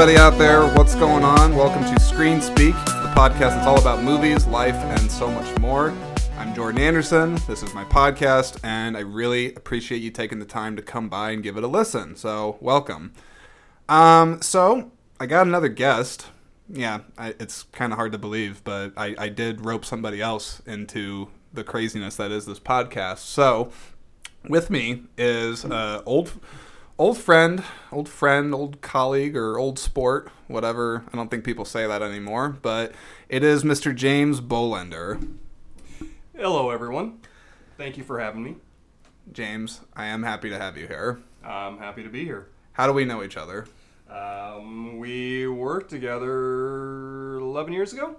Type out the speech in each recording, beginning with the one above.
everybody out there. What's going on? Welcome to Screen Speak, the podcast that's all about movies, life, and so much more. I'm Jordan Anderson. This is my podcast, and I really appreciate you taking the time to come by and give it a listen. So, welcome. Um, so I got another guest. Yeah, I, it's kind of hard to believe, but I, I did rope somebody else into the craziness that is this podcast. So, with me is uh, old old friend, old friend, old colleague, or old sport, whatever. I don't think people say that anymore, but it is Mr. James Bolender. Hello, everyone. Thank you for having me. James, I am happy to have you here. I'm happy to be here. How do we know each other? Um, we worked together 11 years ago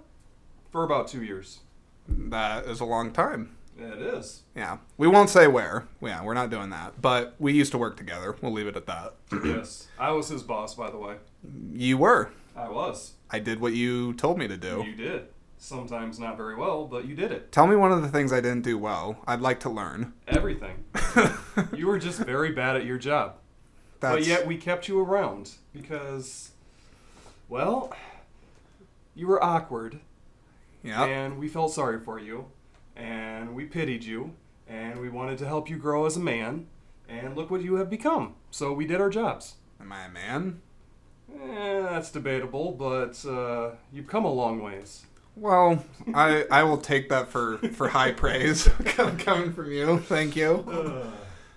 for about two years. That is a long time. It is. Yeah. We won't say where. Yeah, we're not doing that. But we used to work together. We'll leave it at that. yes. I was his boss, by the way. You were. I was. I did what you told me to do. You did. Sometimes not very well, but you did it. Tell me one of the things I didn't do well. I'd like to learn. Everything. you were just very bad at your job. That's, But yet we kept you around because, well, you were awkward yeah. and we felt sorry for you and we pitied you and we wanted to help you grow as a man and look what you have become so we did our jobs Am I a man? eh, that's debatable but uh, you've come a long ways Well, I I will take that for for high praise coming from you. Thank you.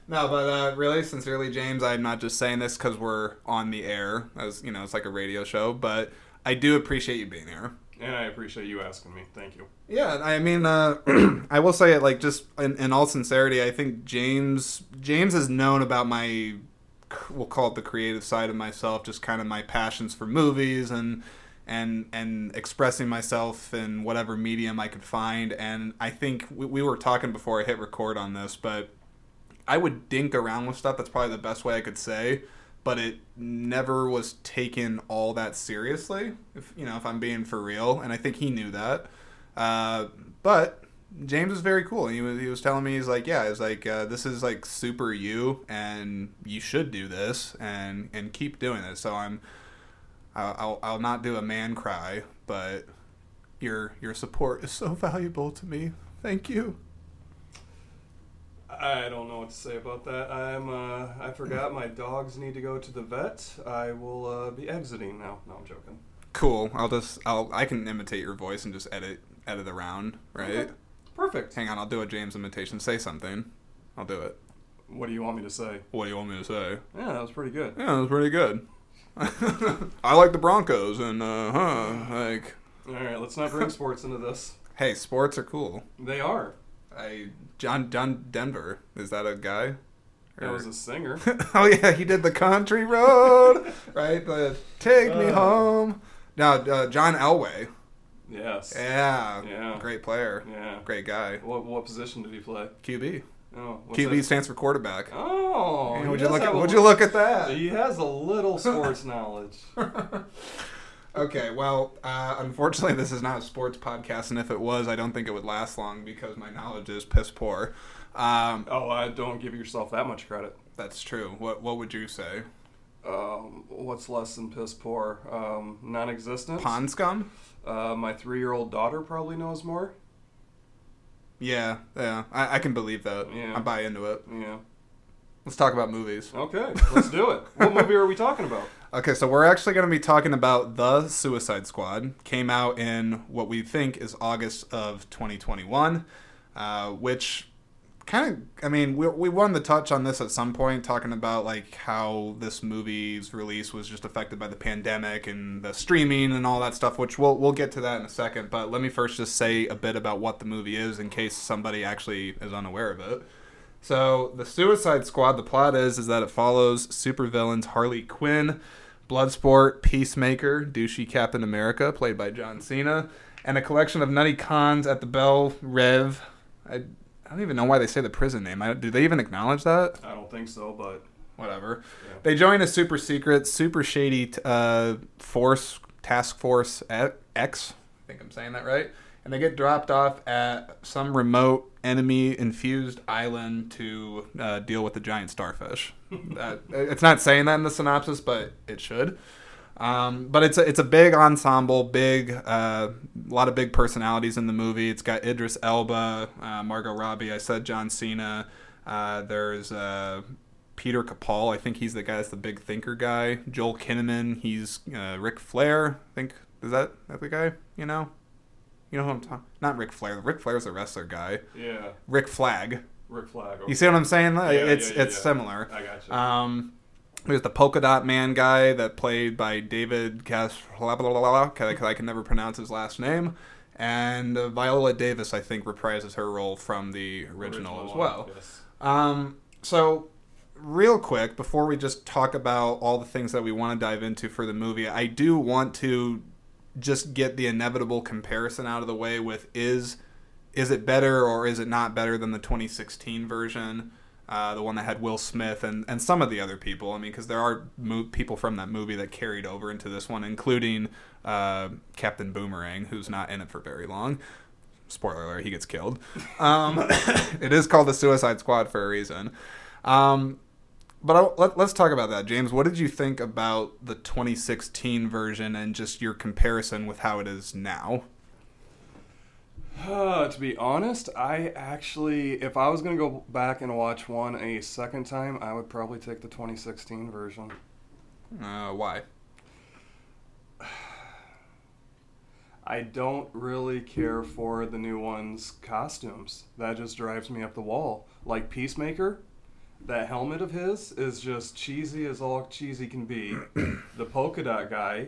No, but uh, really, sincerely, James, I'm not just saying this because we're on the air, as you know, it's like a radio show. But I do appreciate you being here. And i appreciate you asking me thank you Yeah, I mean, uh, I will say it like just in, in all sincerity. I think James James has known about my we'll call it the creative side of myself, just kind of my passions for movies and and and expressing myself in whatever medium I could find. And I think we, we were talking before I hit record on this, but I would dink around with stuff. That's probably the best way I could say. But it never was taken all that seriously. If you know, if I'm being for real, and I think he knew that. Uh, but James was very cool. He was he was telling me he's like, yeah, it's like uh, this is like super you, and you should do this and and keep doing it. So I'm, I'll, I'll not do a man cry, but your your support is so valuable to me. Thank you. I don't know what to say about that i'm uh, i forgot my dogs need to go to the vet i will uh, be exiting now no i'm joking Cool. I'll just I'll I can imitate your voice and just edit edit around, right? Okay. perfect Hang on, I'll do a James imitation. Say something. I'll do it. what do you want me to say What do you want me to say? yeah that was pretty good Yeah, that was pretty good. I like the Broncos and uh huh like all right let's not bring sports into this hey, sports are cool. they are I John John Denver is that a guy? That Or- was a singer. oh yeah, he did the country road, right? The take me Uh. home. Now uh, John Elway. yes. Yeah, Yeah. great player, Yeah. great guy. What what position did he play? QB. Oh, QB that? stands for quarterback. Oh, would you look at Would you look at that? He has a little sports knowledge. Okay, well, uh, unfortunately, this is not a sports podcast, and if it was, I don't think it would last long because my knowledge is piss poor. Um, Oh, I don't give yourself that much credit. that's true. What What would you say? Um, what's less than piss poor? Um, non-existent. Pond scum? Uh, my three-year-old daughter probably knows more. Yeah, yeah, I, I can believe that. Yeah. I buy into it. Yeah. Let's talk about movies. Okay, let's do it. What movie are we talking about? Okay, so we're actually going to be talking about The Suicide Squad. Came out in what we think is August of 2021, uh, which kind of, I mean, we, we wanted to touch on this at some point, talking about like how this movie's release was just affected by the pandemic and the streaming and all that stuff, which we'll, we'll get to that in a second. But let me first just say a bit about what the movie is in case somebody actually is unaware of it. So the Suicide Squad, the plot is is that it follows supervillains Harley Quinn, Bloodsport, Peacemaker, douchey Captain America, played by John Cena, and a collection of nutty cons at the Belle Reve. I, I don't even know why they say the prison name. I, do they even acknowledge that? I don't think so, but Whatever. Yeah. They join a super secret, super shady uh, force, Task Force X. I think I'm saying that right. And they get dropped off at some remote enemy infused island to uh, deal with the giant starfish. that, it's not saying that in the synopsis, but it should. Um, but it's a, it's a big ensemble, big uh, a lot of big personalities in the movie. It's got Idris Elba, uh, Margot Robbie. I said John Cena. Uh, there's uh, Peter Capal. I think he's the guy that's the big thinker guy. Joel Kinnaman. He's uh, Ric Flair. I think is that that the guy? You know, you know who I'm talking. Not Ric Flair. Ric Flair's a wrestler guy. Yeah. Rick Flag. Rick Flag. You see what I'm saying? Yeah, it's yeah, yeah, it's similar. I got you. Um, there's the polka dot man guy that played by David Cas because I can never pronounce his last name, and uh, Viola Davis I think reprises her role from the original, as well. yes. Um, so real quick before we just talk about all the things that we want to dive into for the movie, I do want to just get the inevitable comparison out of the way with is is it better or is it not better than the 2016 version? Uh, the one that had Will Smith and, and some of the other people. I mean, because there are mo- people from that movie that carried over into this one, including uh, Captain Boomerang, who's not in it for very long. Spoiler alert, he gets killed. Um, it is called the Suicide Squad for a reason. Um, but I, let, let's talk about that, James. What did you think about the 2016 version and just your comparison with how it is now? Uh, to be honest, I actually, if I was going to go back and watch one a second time, I would probably take the 2016 version. Uh, why? I don't really care for the new one's costumes. That just drives me up the wall. Like Peacemaker, that helmet of his is just cheesy as all cheesy can be. the polka dot guy,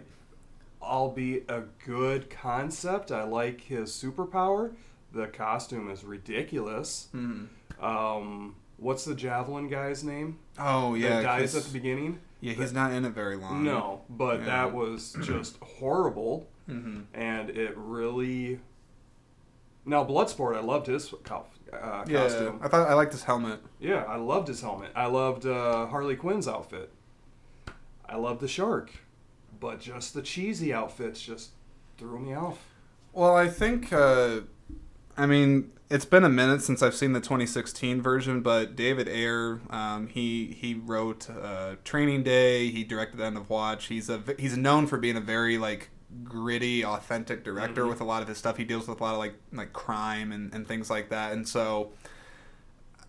albeit a good concept, I like his superpower. The costume is ridiculous. Hmm. Um, what's the javelin guy's name? Oh yeah, that dies at the beginning. yeah, he's not in it very long. No, but Yeah. that was just horrible, hmm and it really. Now, Bloodsport, I loved his uh, Yeah, costume. I thought I liked his helmet. Yeah, I loved his helmet. I loved uh, Harley Quinn's outfit. I loved the shark, but just the cheesy outfits just threw me off. Well, I think, uh, I mean, it's been a minute since I've seen the 2016 version, but David Ayer, um, he he wrote uh, Training Day. He directed End of Watch. He's a he's known for being a very like gritty, authentic director Mhm. with a lot of his stuff. He deals with a lot of like like crime and, and things like that, and so.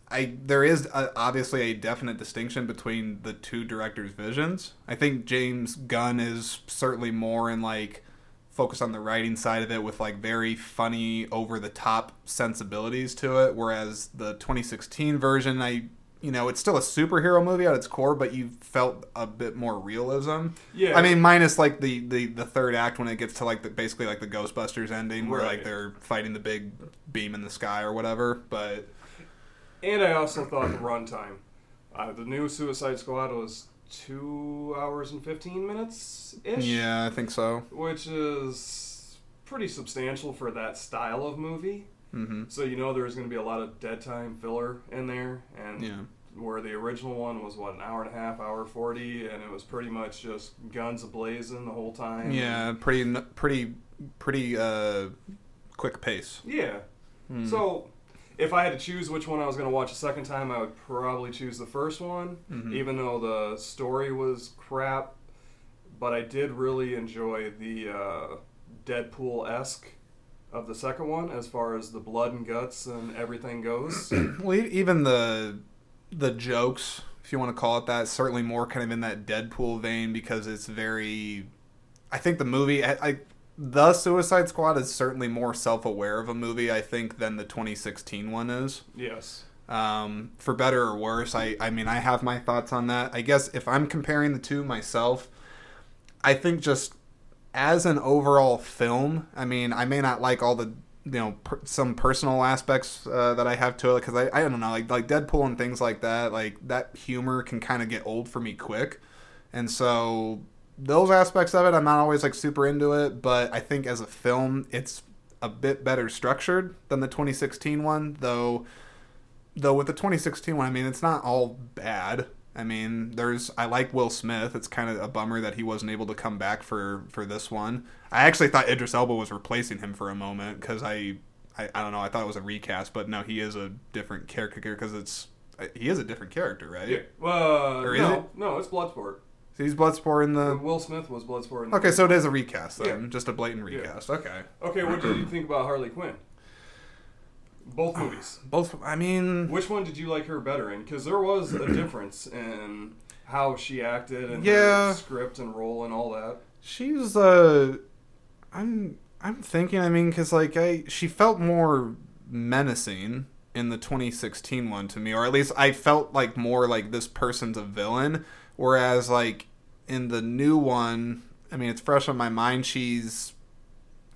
I there is a, obviously a definite distinction between the two directors' visions. I think James Gunn is certainly more in like focus on the writing side of it with like very funny over the top sensibilities to it whereas the 2016 version I you know it's still a superhero movie at its core but you felt a bit more realism Yeah. I mean minus like the, the the third act when it gets to like the basically like the Ghostbusters ending where like they're fighting the big beam in the sky or whatever but And I also thought the runtime. Uh, the new Suicide Squad was two hours and 15 minutes ish. yeah I think so Which is pretty substantial for that style of movie. Hmm So you know there's going to be a lot of dead time filler in there. And yeah where the original one was, what, an hour and a half, hour 40, and it was pretty much just guns ablazing the whole time. yeah pretty pretty pretty uh quick pace Yeah. Hmm. So if I had to choose which one I was going to watch a second time, I would probably choose the first one, Mhm. even though the story was crap. But I did really enjoy the uh, Deadpool esque of the second one as far as the blood and guts and everything goes. Well, even the the jokes, if you want to call it that, certainly more kind of in that Deadpool vein because it's very. I think the movie, I, I the Suicide Squad is certainly more self aware of a movie, I think, than the 2016 one is. yes. Um, for better or worse, I I mean I have my thoughts on that. I guess if I'm comparing the two myself, I think just as an overall film, I mean I may not like all the you know per, some personal aspects uh, that I have to it because I, I don't know like like Deadpool and things like that like that humor can kind of get old for me quick, and so those aspects of it I'm not always like super into it. But I think as a film, it's a bit better structured than the 2016 one, though though with the 2016 one, I mean, it's not all bad. I mean, there's I like Will Smith. It's kind of a bummer that he wasn't able to come back for for this one. I actually thought Idris Elba was replacing him for a moment because I, I I don't know. I thought it was a recast, but no, he is a different character because it's uh, he is a different character, right? Yeah. Uh, well, is no, it? no, it's Bloodsport. He's Bloodsport in the. Will Smith was Bloodsport. In the Okay, so it is a recast then, Yeah. just a blatant Yeah. recast. Okay. Okay, what did you think about Harley Quinn? Both movies. Both. I mean, Which one did you like her better in? Because there was a difference in how she acted and Yeah. script and role and all that. she's uh, I'm I'm thinking. I mean, because like I, she felt more menacing in the 2016 one to me, or at least I felt like more like this person's a villain, whereas like in the new one, I mean, it's fresh on my mind. She's,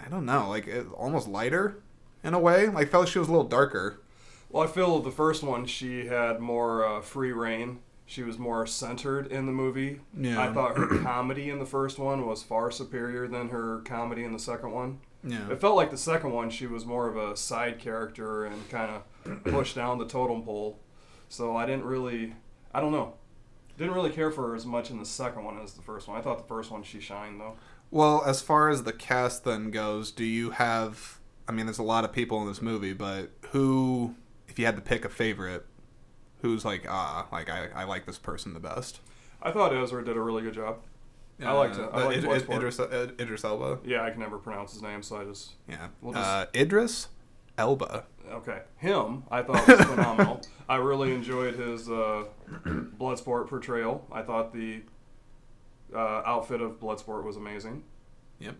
I don't know, like it, almost lighter in a way. Like felt like she was a little darker. Well, I feel the first one she had more uh, free reign. She was more centered in the movie. Yeah. I thought her comedy in the first one was far superior than her comedy in the second one. Yeah. It felt like the second one she was more of a side character and kind of pushed down the totem pole. So I didn't really, I don't know, didn't really care for her as much in the second one as the first one. I thought the first one she shined though. Well, as far as the cast then goes, do you have? I mean, there's a lot of people in this movie, but who, if you had to pick a favorite, who's like, ah, like I, I like this person the best? I thought Ezra did a really good job. I liked it. I Uh, liked Id- Bloodsport. Idris, uh, Idris Elba. Yeah, I can never pronounce his name, so I just Yeah. We'll just- uh, Idris Elba. okay. Him, I thought was phenomenal. I really enjoyed his uh, Bloodsport portrayal. I thought the uh, outfit of Bloodsport was amazing. Yep.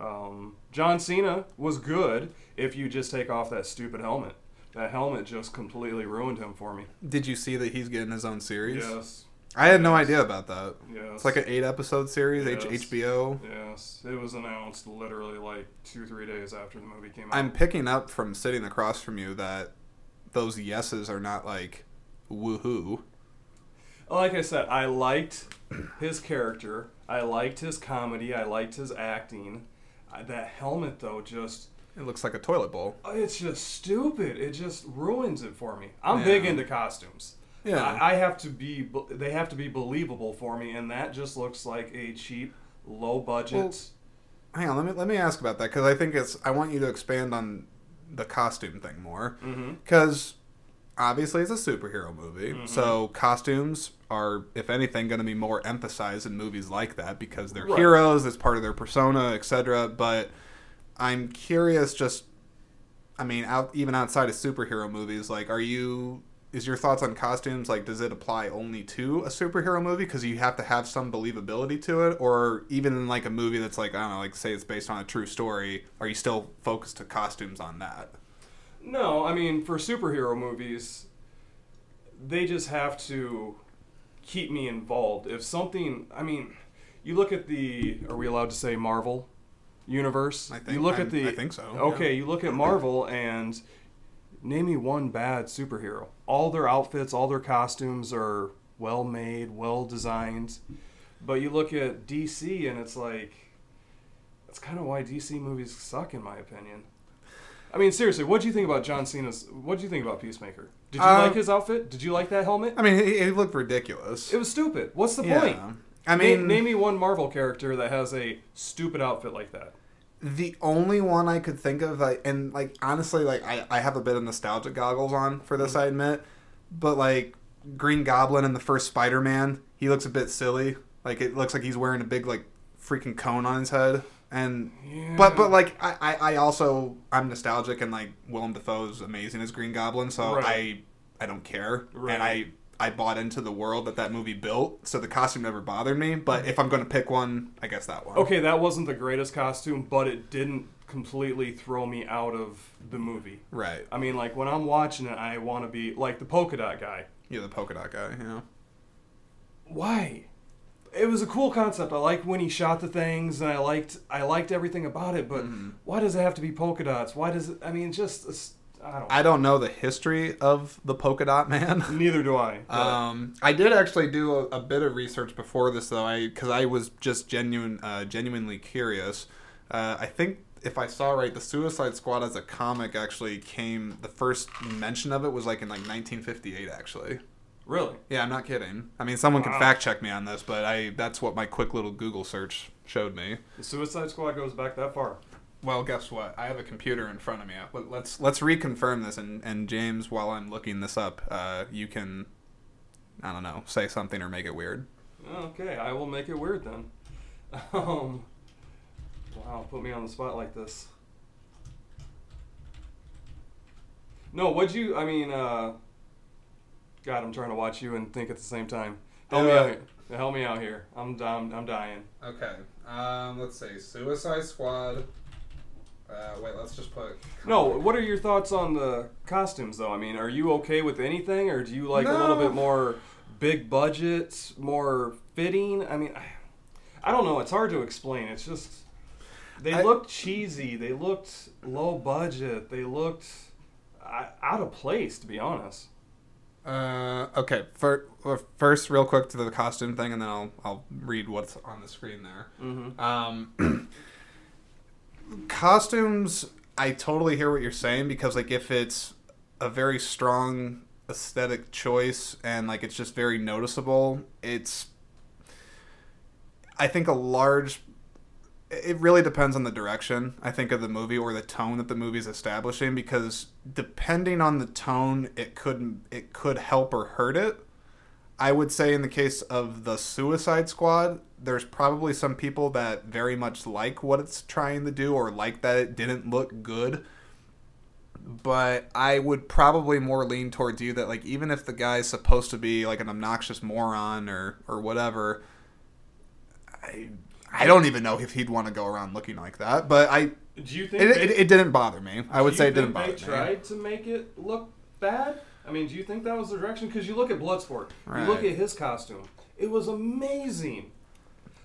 Um, John Cena was good if you just take off that stupid helmet. That helmet just completely ruined him for me. Did you see that he's getting his own series? Yes. I had no idea about that. Yes. It's like an eight episode series, H- Yes. HBO. Yes. It was announced literally like two, three days after the movie came out. I'm picking up from sitting across from you that those yeses are not like woohoo. Like I said, I liked his character. I liked his comedy. I liked his acting. That helmet, though, just. It looks like a toilet bowl. Uh, it's just stupid. It just ruins it for me. I'm Yeah. big into costumes. Yeah. I, I have to be. They have to be believable for me, and that just looks like a cheap, low budget. Well, Hang on, let me let me ask about that because I think it's. I want you to expand on the costume thing more mm-hmm. because obviously it's a superhero movie, Mhm. so costumes are, if anything, going to be more emphasized in movies like that because they're Right. heroes, it's part of their persona, etc. But I'm curious, just, I mean, out even outside of superhero movies, like, are you? Is your thoughts on costumes like? Does it apply only to a superhero movie because you have to have some believability to it, or even in like a movie that's like I don't know, like say it's based on a true story, are you still focused to costumes on that? No, I mean for superhero movies, they just have to keep me involved. If something, I mean, you look at the. Are we allowed to say Marvel universe? I think you look I'm- at the. I think so, Okay, you look at Marvel and name me one bad superhero. All their outfits, all their costumes are well made, well designed. But you look at DC and it's like that's kind of why DC movies suck in my opinion. I mean, seriously, what do you think about John Cena's? What do you think about Peacemaker? Did you Uh, like his outfit? Did you like that helmet? I mean, he, he looked ridiculous. It was stupid. What's the Yeah. point? I Na- mean, name me one Marvel character that has a stupid outfit like that. the only one I could think of, like, and like honestly, like I, I have a bit of nostalgic goggles on for this, I admit, but like Green Goblin in the first Spider-Man, he looks a bit silly. Like it looks like he's wearing a big like freaking cone on his head, and Yeah. but but like I, I, I also I'm nostalgic and like Willem Dafoe is amazing as Green Goblin, so Right. I I don't care, Right. and I. I bought into the world that that movie built, so the costume never bothered me. But if I'm going to pick one, I guess that one. Okay, that wasn't the greatest costume, but it didn't completely throw me out of the movie. Right. I mean, like when I'm watching it, I want to be like the polka dot guy. You're the polka dot guy, you know? Why? It was a cool concept. I liked when he shot the things, and I liked I liked everything about it. But Mhm. why does it have to be polka dots? Why does it? I mean, just I don't. I don't know the history of the polka dot man. Neither do I. Um, I did actually do a, a bit of research before this, though, I because I was just genuine, uh, genuinely curious. Uh, I think if I saw right, the Suicide Squad as a comic actually came. The first mention of it was like in like 1958, actually. Really? Yeah, I'm not kidding. I mean, someone can Wow. fact check me on this, but I that's what my quick little Google search showed me. The Suicide Squad goes back that far. Well, guess what? I have a computer in front of me. Let- Let's let's reconfirm this, and, and James, while I'm looking this up, uh, you can, I don't know, say something or make it weird. Okay, I will make it weird then. Um, wow, put me on the spot like this. No, what'd you? I mean, uh, God, I'm trying to watch you and think at the same time. Help me out. Here. Help me out here. I'm I'm, I'm dying. Okay. Um, let's see. Suicide Squad. Uh, wait, let's just put. No, what are your thoughts on the costumes though? I mean, are you okay with anything, or do you like a little bit more big budget, more fitting? I mean, I, I don't know. It's hard to explain. It's just they I- looked cheesy. They looked low budget. They looked uh, out of place, to be honest. Uh, okay. For, first, real quick to the costume thing, and then I'll I'll read what's on the screen there. Mm-hmm. Um, costumes, I totally hear what you're saying because like if it's a very strong aesthetic choice and like it's just very noticeable, it's I think a large it really depends on the direction I think of the movie or the tone that the movie's establishing because depending on the tone it could it could help or hurt it. I would say in the case of the Suicide Squad, there's probably some people that very much like what it's trying to do or like that it didn't look good. But I would probably more lean towards you that like even if the guy's supposed to be like an obnoxious moron or or whatever, I I don't even know if he'd want to go around looking like that. But I Do you think it, they, it, it didn't bother me. I would say it didn't bother They me. tried to make it look bad. I mean, do you think that was the direction? Because you look at Bloodsport, you look at his costume. It was amazing.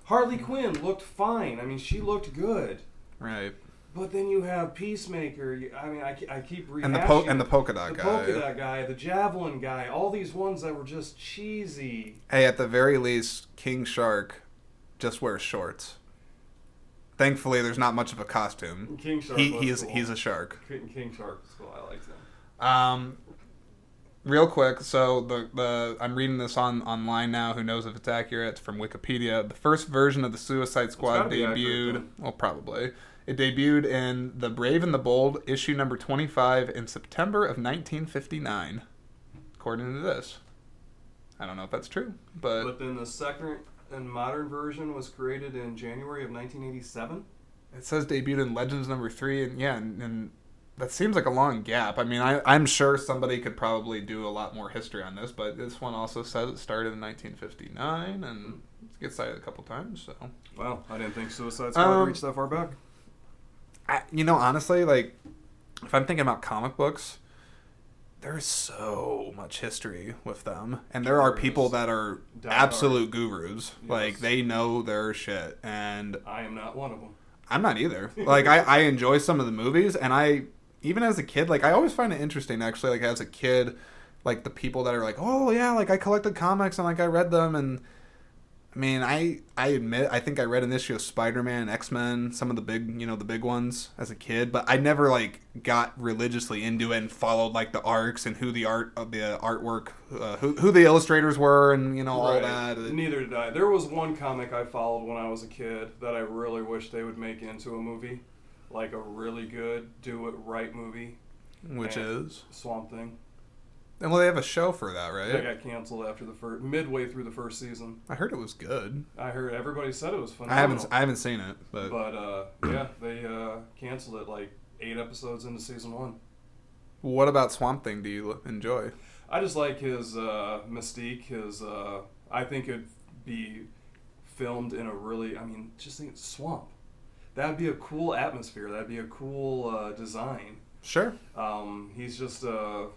Harley Quinn looked fine. I mean, she looked good. Right. But then you have Peacemaker. you- I mean, I, I keep rehashing And the po- and the polka dot guy. the guy. polka dot guy, the javelin guy, all these ones that were just cheesy. Hey, at the very least, King Shark just wears shorts. Thankfully, there's not much of a costume. King Shark. He, he's cool. he's a shark. King, Shark was cool. I liked him. Um, real quick, so the the I'm reading this on online now. Who knows if it's accurate? It's from Wikipedia. The first version of the Suicide Squad gotta accurate, debuted. well, probably. It debuted in The Brave and the Bold, issue number 25, in September of 1959, according to this. I don't know if that's true, but But then the second and modern version was created in January of 1987. It says debuted in Legends number three, and yeah, and, and that seems like a long gap. I mean, I, I'm sure somebody could probably do a lot more history on this, but this one also says it started in 1959 and it gets cited a couple times. So, Wow, I didn't think Suicide Squad Um, reached that far back. I, you know, honestly, like if I'm thinking about comic books, there's so much history with them, and there are people that are absolute gurus. Like they know their shit, and I am not one of them. I'm not either. Like I, I enjoy some of the movies and I even as a kid, like I always find it interesting actually, like as a kid, like the people that are like, Oh yeah, like I collected comics and like I read them and I mean I I admit I think I read an issue of Spider Man, X Men, some of the big you know, the big ones as a kid, but I never like got religiously into it and followed like the arcs and who the art of the artwork uh, who who the illustrators were and you know, all Right. that. Neither did I. There was one comic I followed when I was a kid that I really wish they would make into a movie, like a really good do it right movie. Which is Swamp Thing. And well they have a show for that, That right? got canceled after the first midway through the first season. I heard it was good. I heard everybody said it was I haven't I haven't seen it, but, But uh, yeah, they uh, canceled it like eight episodes into season one. what about Swamp Thing? Do you enjoy? I just like his uh, mystique. His uh, I think it'd be filmed in a really. I mean, just think it's swamp. That'd be a cool atmosphere. That'd be a cool uh, design. Sure. Um, he's just a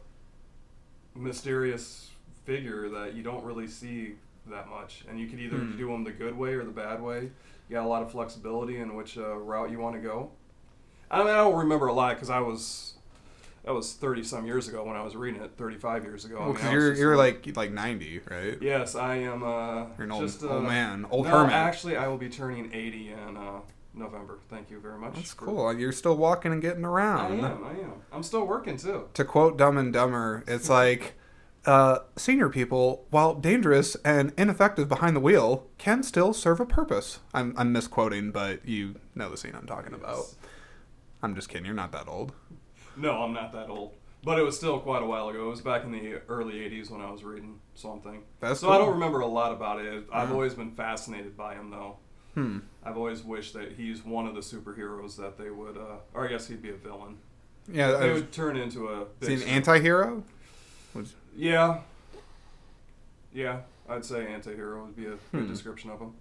mysterious figure that you don't really see that much, and you could either Hmm. do them the good way or the bad way. You got a lot of flexibility in which uh, route you want to go. I mean, I don't remember a lot because I was that was thirty some years ago when I was reading it. Thirty five years ago. I Well, because I was you're just you're like like ninety, right? Yes, I am. Uh, You're an old just, uh, old man, old no, hermit. Actually, I will be turning 80 in uh, November. Thank you very much. That's for- cool. You're still walking and getting around. I am. I am. I'm still working too. To quote Dumb and Dumber, it's like uh, senior people, while dangerous and ineffective behind the wheel, can still serve a purpose. I'm I'm misquoting, but you know the scene I'm talking about. I'm just kidding. You're not that old. No, I'm not that old. But it was still quite a while ago. It was back in the early '80s when I was reading something. That's so I don't remember a lot about it. I've Yeah. always been fascinated by him, though. Hmm. I've always wished that he's one of the superheroes that they would, uh, or I guess he'd be a villain. Yeah. They I- would turn into a. Is he an anti-hero? Yeah. Yeah, I'd say anti-hero would be a good Hmm. description of him.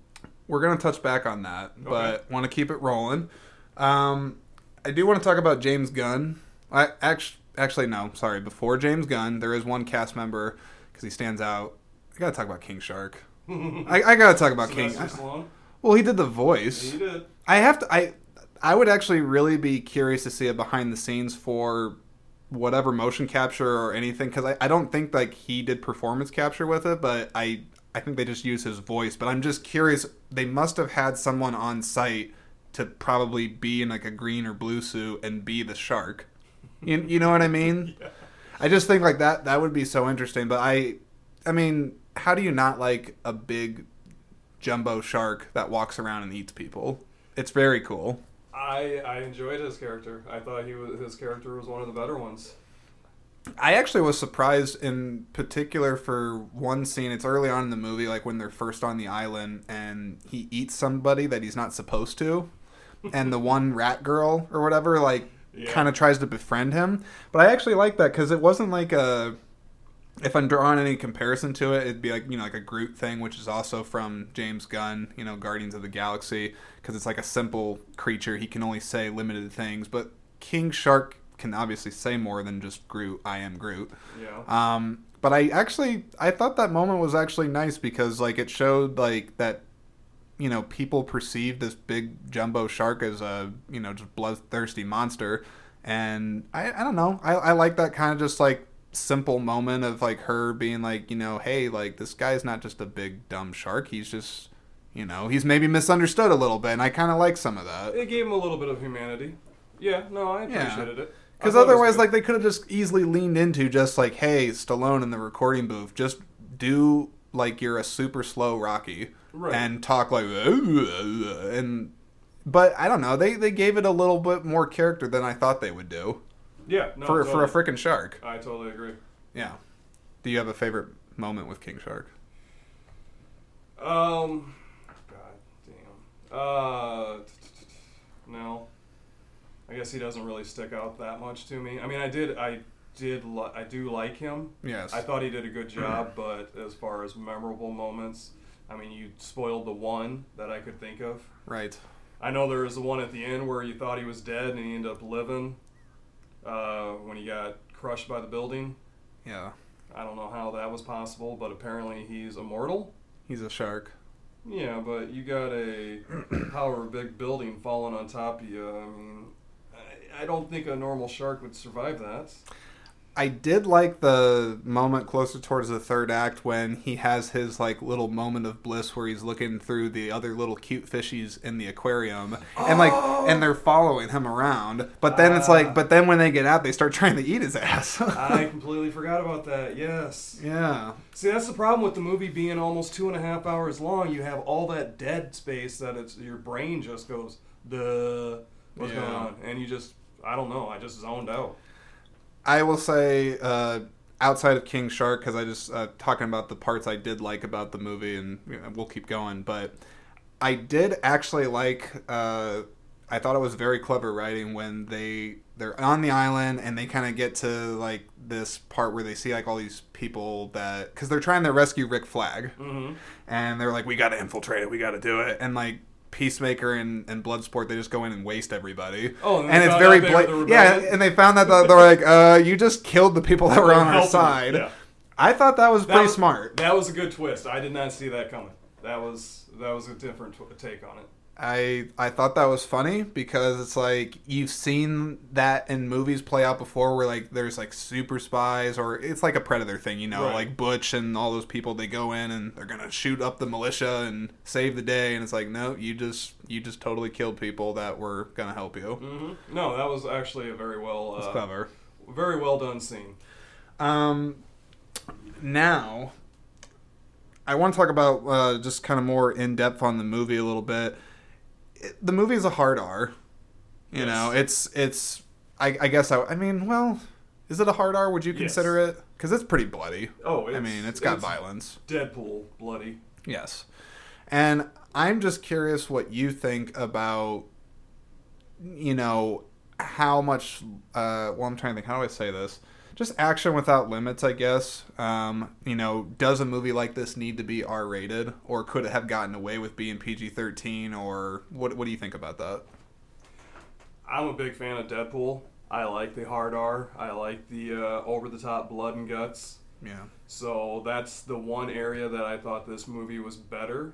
We're gonna touch back on that, but Okay. want to keep it rolling. Um, I do want to talk about James Gunn. I actually, actually no, sorry. Before James Gunn, there is one cast member because he stands out. I gotta talk about King Shark. I, I gotta talk about King. Stallone. Well, he did the voice. He did. I have to. I I would actually really be curious to see a behind the scenes for whatever motion capture or anything because I, I don't think like he did performance capture with it, but I I think they just use his voice. But I'm just curious. They must have had someone on site to probably be in like a green or blue suit and be the shark. You, you know what I mean? Yeah. I just think like that that would be so interesting. But I I mean, how do you not like a big jumbo shark that walks around and eats people? It's very cool. I I enjoyed his character. I thought he was his character was one of the better ones. I actually was surprised in particular for one scene. It's early on in the movie, like when they're first on the island and he eats somebody that he's not supposed to. And the one rat girl or whatever, like, Yeah. kind of tries to befriend him. But I actually like that because it wasn't like a. If I'm drawing any comparison to it, it'd be like you know like a Groot thing, which is also from James Gunn, you know Guardians of the Galaxy, because it's like a simple creature. He can only say limited things, but King Shark can obviously say more than just Groot. I am Groot. Yeah. Um, but I actually I thought that moment was actually nice because like it showed like that you know people perceive this big jumbo shark as a you know just bloodthirsty monster and I, I don't know I, I like that kind of just like simple moment of like her being like you know hey like this guy's not just a big dumb shark he's just you know he's maybe misunderstood a little bit and I kind of like some of that It gave him a little bit of humanity. Yeah, no, I Yeah. appreciated it. I Because it otherwise, like they could have just easily leaned into just like, hey, Stallone in the recording booth, just do like you're a super slow Rocky Right. and talk like, and but I don't know, they they gave it a little bit more character than I thought they would do yeah, no, for for a totally. freaking shark. I totally agree. Yeah. Do you have a favorite moment with King Shark? Um, God damn. Uh, no. I guess he doesn't really stick out that much to me. I mean, I did, I did, li- I do like him. Yes. I thought he did a good job, but as far as memorable moments, I mean, you spoiled the one that I could think of. right. I know there was the one at the end where you thought he was dead and he ended up living uh, when he got crushed by the building. Yeah. I don't know how that was possible, but apparently he's immortal. He's a shark. Yeah, but you got a power big building falling on top of you. I mean, I, I don't think a normal shark would survive that. I did like the moment closer towards the third act when he has his like little moment of bliss where he's looking through the other little cute fishies in the aquarium and like and they're following him around. But then it's Ah. like but then when they get out they start trying to eat his ass. I completely forgot about that. Yes. yeah. See, that's the problem with the movie being almost two and a half hours long. You have all that dead space that it's your brain just goes, the what's Yeah. going on?" And you just, I don't know, I just zoned out. I will say uh outside of King Shark because I just uh, talking about the parts I did like about the movie and you know, we'll keep going but I did actually like uh I thought it was very clever writing when they they're on the island and they kind of get to like this part where they see like all these people that because they're trying to rescue Rick Flag Mm-hmm. and they're like we got to infiltrate it. We got to do it. And like Peacemaker and, and Bloodsport they just go in and waste everybody Oh, and, and it's very bla- yeah and they found that they're like uh you just killed the people that were on our side Yeah. I thought that was That pretty was- smart That was a good twist. I did not see that coming. That was that was a different tw- take on it. I I thought that was funny because it's like you've seen that in movies play out before where like there's like super spies or it's like a predator thing, you know, Right. like Dutch and all those people they go in and they're gonna shoot up the militia and save the day and it's like no, you just you just totally killed people that were gonna help you. Mm-hmm. No, that was actually a very well, uh, clever. very well done scene. Um, now, I want to talk about uh, just kind of more in depth on the movie a little bit. It, the movie is a hard R. You Yes. know, it's it's. I, I guess I. I mean, well, Is it a hard R? Would you Yes. consider it? Because it's pretty bloody. Oh, I mean, it's got violence. Deadpool bloody. Yes. And I'm just curious what you think about, you know, how much, uh, well, I'm trying to think, how do I say this? Just action without limits, I guess. Um, you know, does a movie like this need to be R rated, or could it have gotten away with being PG 13, or what, what do you think about that? I'm a big fan of Deadpool. I like the hard R. I like the uh, over the top blood and guts. Yeah. So that's the one area that I thought this movie was better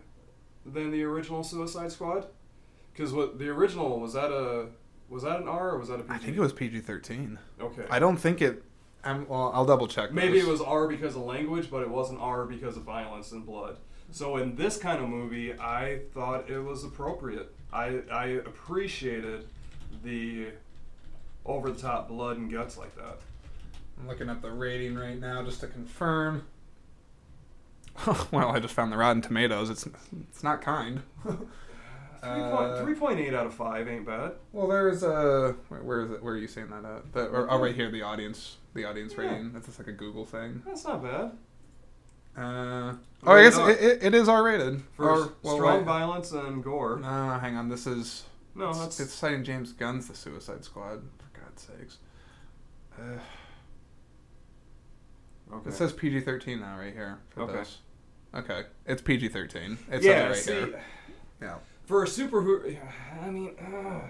than the original Suicide Squad. Because what the original was that a was that an R or was that a PG? I think it was PG 13. Okay. I don't think it. I'm, well, I'll double check. Maybe this. it was R because of language, but it wasn't R because of violence and blood. So in this kind of movie, I thought it was appropriate. I I appreciated the over the top blood and guts like that. I'm looking up the rating right now just to confirm. well, I just found the Rotten Tomatoes. It's it's not kind. Uh, Three point eight out of five ain't bad. well, there's a where, where is it? Where are you saying that at? The, or, oh, right here, the audience, the audience Yeah. rating. That's just like a Google thing. That's not bad. Uh, oh, I guess it, it, it is R rated. For Or well, strong wait. violence and gore. No, hang on. This is No, it's, that's it's citing James Gunn's The Suicide Squad. For God's sakes. Uh, okay. It says PG thirteen now, right here. For Okay. This. Okay, it's PG thirteen. It's yeah, it right see, here. Yeah. for a superhero, I mean, uh,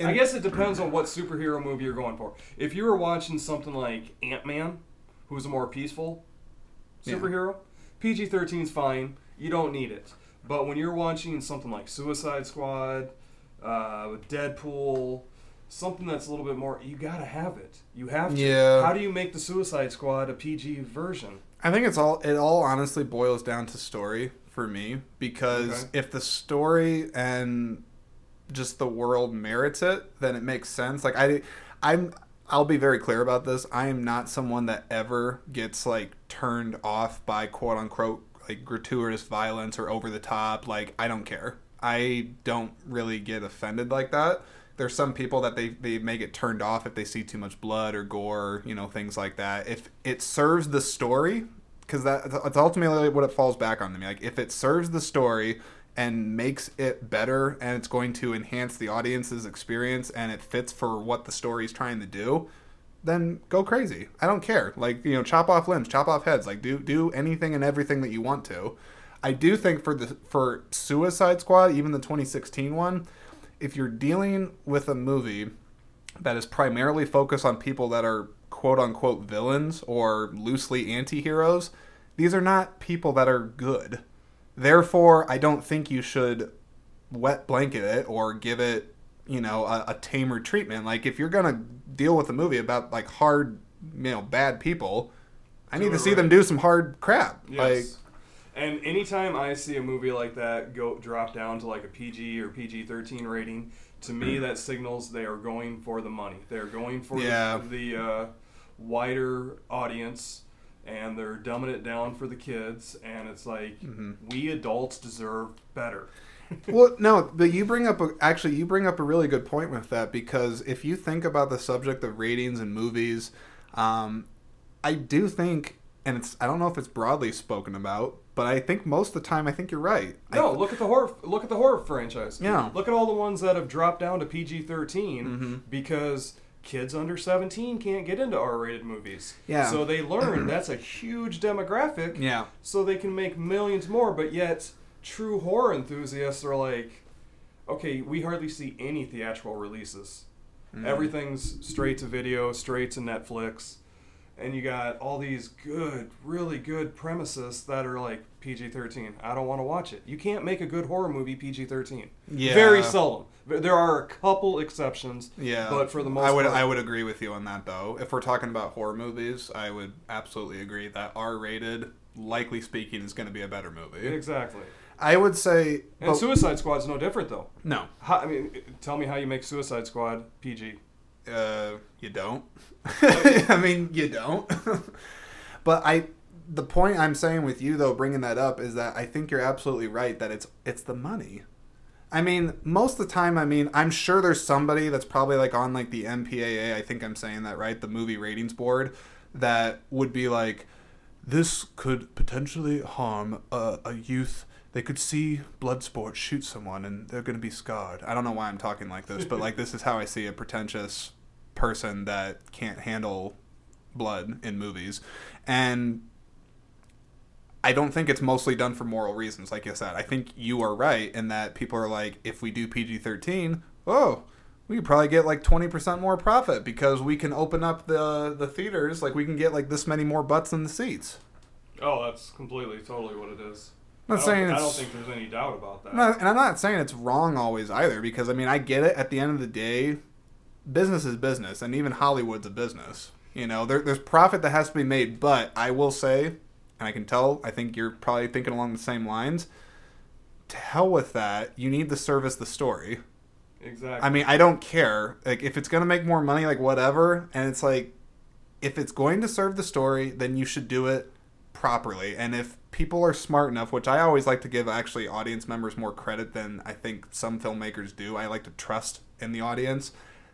I guess it depends on what superhero movie you're going for. If you were watching something like Ant Man, who's a more peaceful Yeah. superhero, PG 13 is fine. You don't need it. But when you're watching something like Suicide Squad, uh, Deadpool, something that's a little bit more, you gotta have it. You have to. Yeah. How do you make the Suicide Squad a PG version? I think it's all it all honestly boils down to story for me because Okay. if the story and just the world merits it, then it makes sense. Like I I'm I'll be very clear about this. I am not someone that ever gets like turned off by quote unquote like gratuitous violence or over the top. Like I don't care. I don't really get offended like that. There's some people that they, they may get turned off if they see too much blood or gore, you know, things like that. If it serves the story, because that it's ultimately what it falls back on to me. Like if it serves the story and makes it better and it's going to enhance the audience's experience and it fits for what the story's trying to do, then go crazy. I don't care. Like, you know, chop off limbs, chop off heads, like do do anything and everything that you want to. I do think for the for Suicide Squad, even the 2016 one, if you're dealing with a movie that is primarily focused on people that are quote unquote villains or loosely anti-heroes, these are not people that are good. Therefore, I don't think you should wet blanket it or give it, you know, a, a tamer treatment. Like if you're gonna deal with a movie about like hard, you know, bad people, I need to see right. them do some hard crap. Like Yes. and anytime I see a movie like that go drop down to like a PG or PG thirteen rating, to me that signals they are going for the money. They're going for Yeah. the, the uh, wider audience, and they're dumbing it down for the kids. And it's like Mm-hmm. we adults deserve better. well, no, but you bring up a, actually you bring up a really good point with that because if you think about the subject of ratings and movies, um, I do think, and it's I don't know if it's broadly spoken about, but I think most of the time I think you're right. No, th- look at the horror. Look at the horror franchise. Yeah. Look at all the ones that have dropped down to PG 13 Mhm. because kids under seventeen can't get into R rated movies. Yeah. So they learn that's a huge demographic. yeah, So they can make millions more, but yet true horror enthusiasts are like, okay, we hardly see any theatrical releases. Mm. Everything's straight to video, straight to Netflix. And you got all these good, really good premises that are like PG 13. I don't want to watch it. You can't make a good horror movie PG 13. Yeah. Very seldom. There are a couple exceptions. yeah. But for the most I would part- I would agree with you on that though. If we're talking about horror movies, I would absolutely agree that R rated, likely speaking, is going to be a better movie. Exactly. I would say And but- Suicide Squad's no different, though. no. How, I mean, tell me how you make Suicide Squad PG. Uh, you don't. I mean, you don't. but I, the point I'm saying with you though, bringing that up is that I think you're absolutely right that it's it's the money. I mean, most of the time, I mean, I'm sure there's somebody that's probably like on like the MPAA. I think I'm saying that right, the movie ratings board, that would be like, this could potentially harm a, a youth. They could see Bloodsport shoot someone and they're going to be scarred. I don't know why I'm talking like this, but like this is how I see a pretentious person that can't handle blood in movies. And I don't think it's mostly done for moral reasons, like you said. I think you are right in that people are like, if we do PG 13, oh, we could probably get like 20% more profit because we can open up the, the theaters. Like, we can get like this many more butts in the seats. Oh, that's completely, totally what it is. I'm not I saying don't, I don't think there's any doubt about that. No, and I'm not saying it's wrong always either, because I mean I get it. At the end of the day, business is business, and even Hollywood's a business. You know, there, there's profit that has to be made. But I will say, and I can tell, I think you're probably thinking along the same lines. To hell with that. You need to service the story. Exactly. I mean, I don't care. Like, if it's gonna make more money, like whatever. And it's like, if it's going to serve the story, then you should do it properly. And if people are smart enough, which I always like to give actually audience members more credit than I think some filmmakers do. I like to trust in the audience.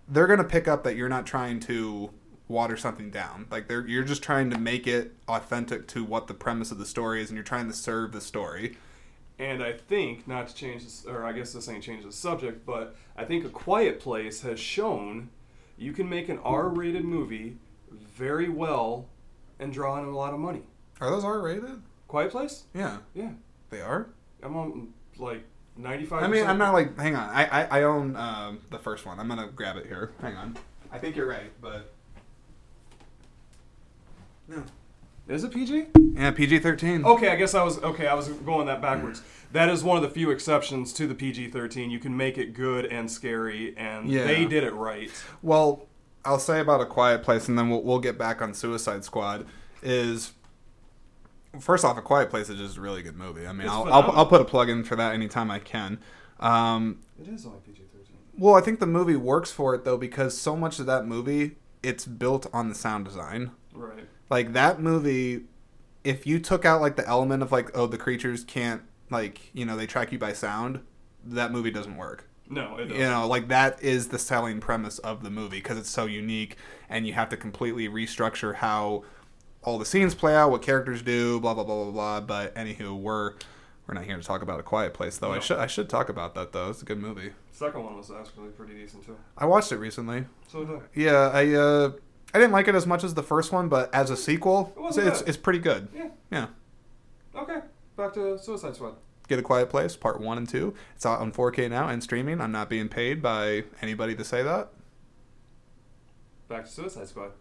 They're gonna pick up that you're not trying to water something down. Like they're you're just trying to make it authentic to what the premise of the story is, and you're trying to serve the story. And I think, not to change this, or I guess this ain't change the subject, but I think A Quiet Place has shown you can make an R rated movie very well and draw in a lot of money. Are those R rated? Quiet Place? Yeah, Yeah. they are. I'm on like 95 I mean, I'm not like. Hang on, I I, I own um, the first one. I'm gonna grab it here. Hang on. I think you're right, but no. Is it PG? Yeah, PG-13. Okay, I guess I was okay. I was going that backwards. That is one of the few exceptions to the PG-13. You can make it good and scary, and Yeah. they did it right. Well, I'll say about a quiet place, and then we'll we'll get back on Suicide Squad. Is first off, a quiet place is just a really good movie. I mean, It's I'll, I'll phenomenal. I'll put a plug in for that anytime I can. Um, It is only PG-13. well, I think the movie works for it though because so much of that movie it's built on the sound design. Right. Like that movie if you took out like the element of like oh the creatures can't like you know they track you by sound that movie doesn't work. No, it doesn't. you know like that is the selling premise of the movie because it's so unique and you have to completely restructure how all the scenes play out what characters do blah blah blah blah blah. But anywho we're we're not here to talk about a quiet place though. I should i should talk about that though. It's a good movie. Second one was actually pretty decent too. i watched it recently. So did I. yeah i uh i didn't like it as much as the first one but as a sequel It it's, it's pretty good Yeah. yeah Okay. Back to Suicide Squad. Get a Quiet Place, part one and two. It's out on 4K now and streaming. I'm not being paid by anybody to say that. Back to Suicide Squad. Are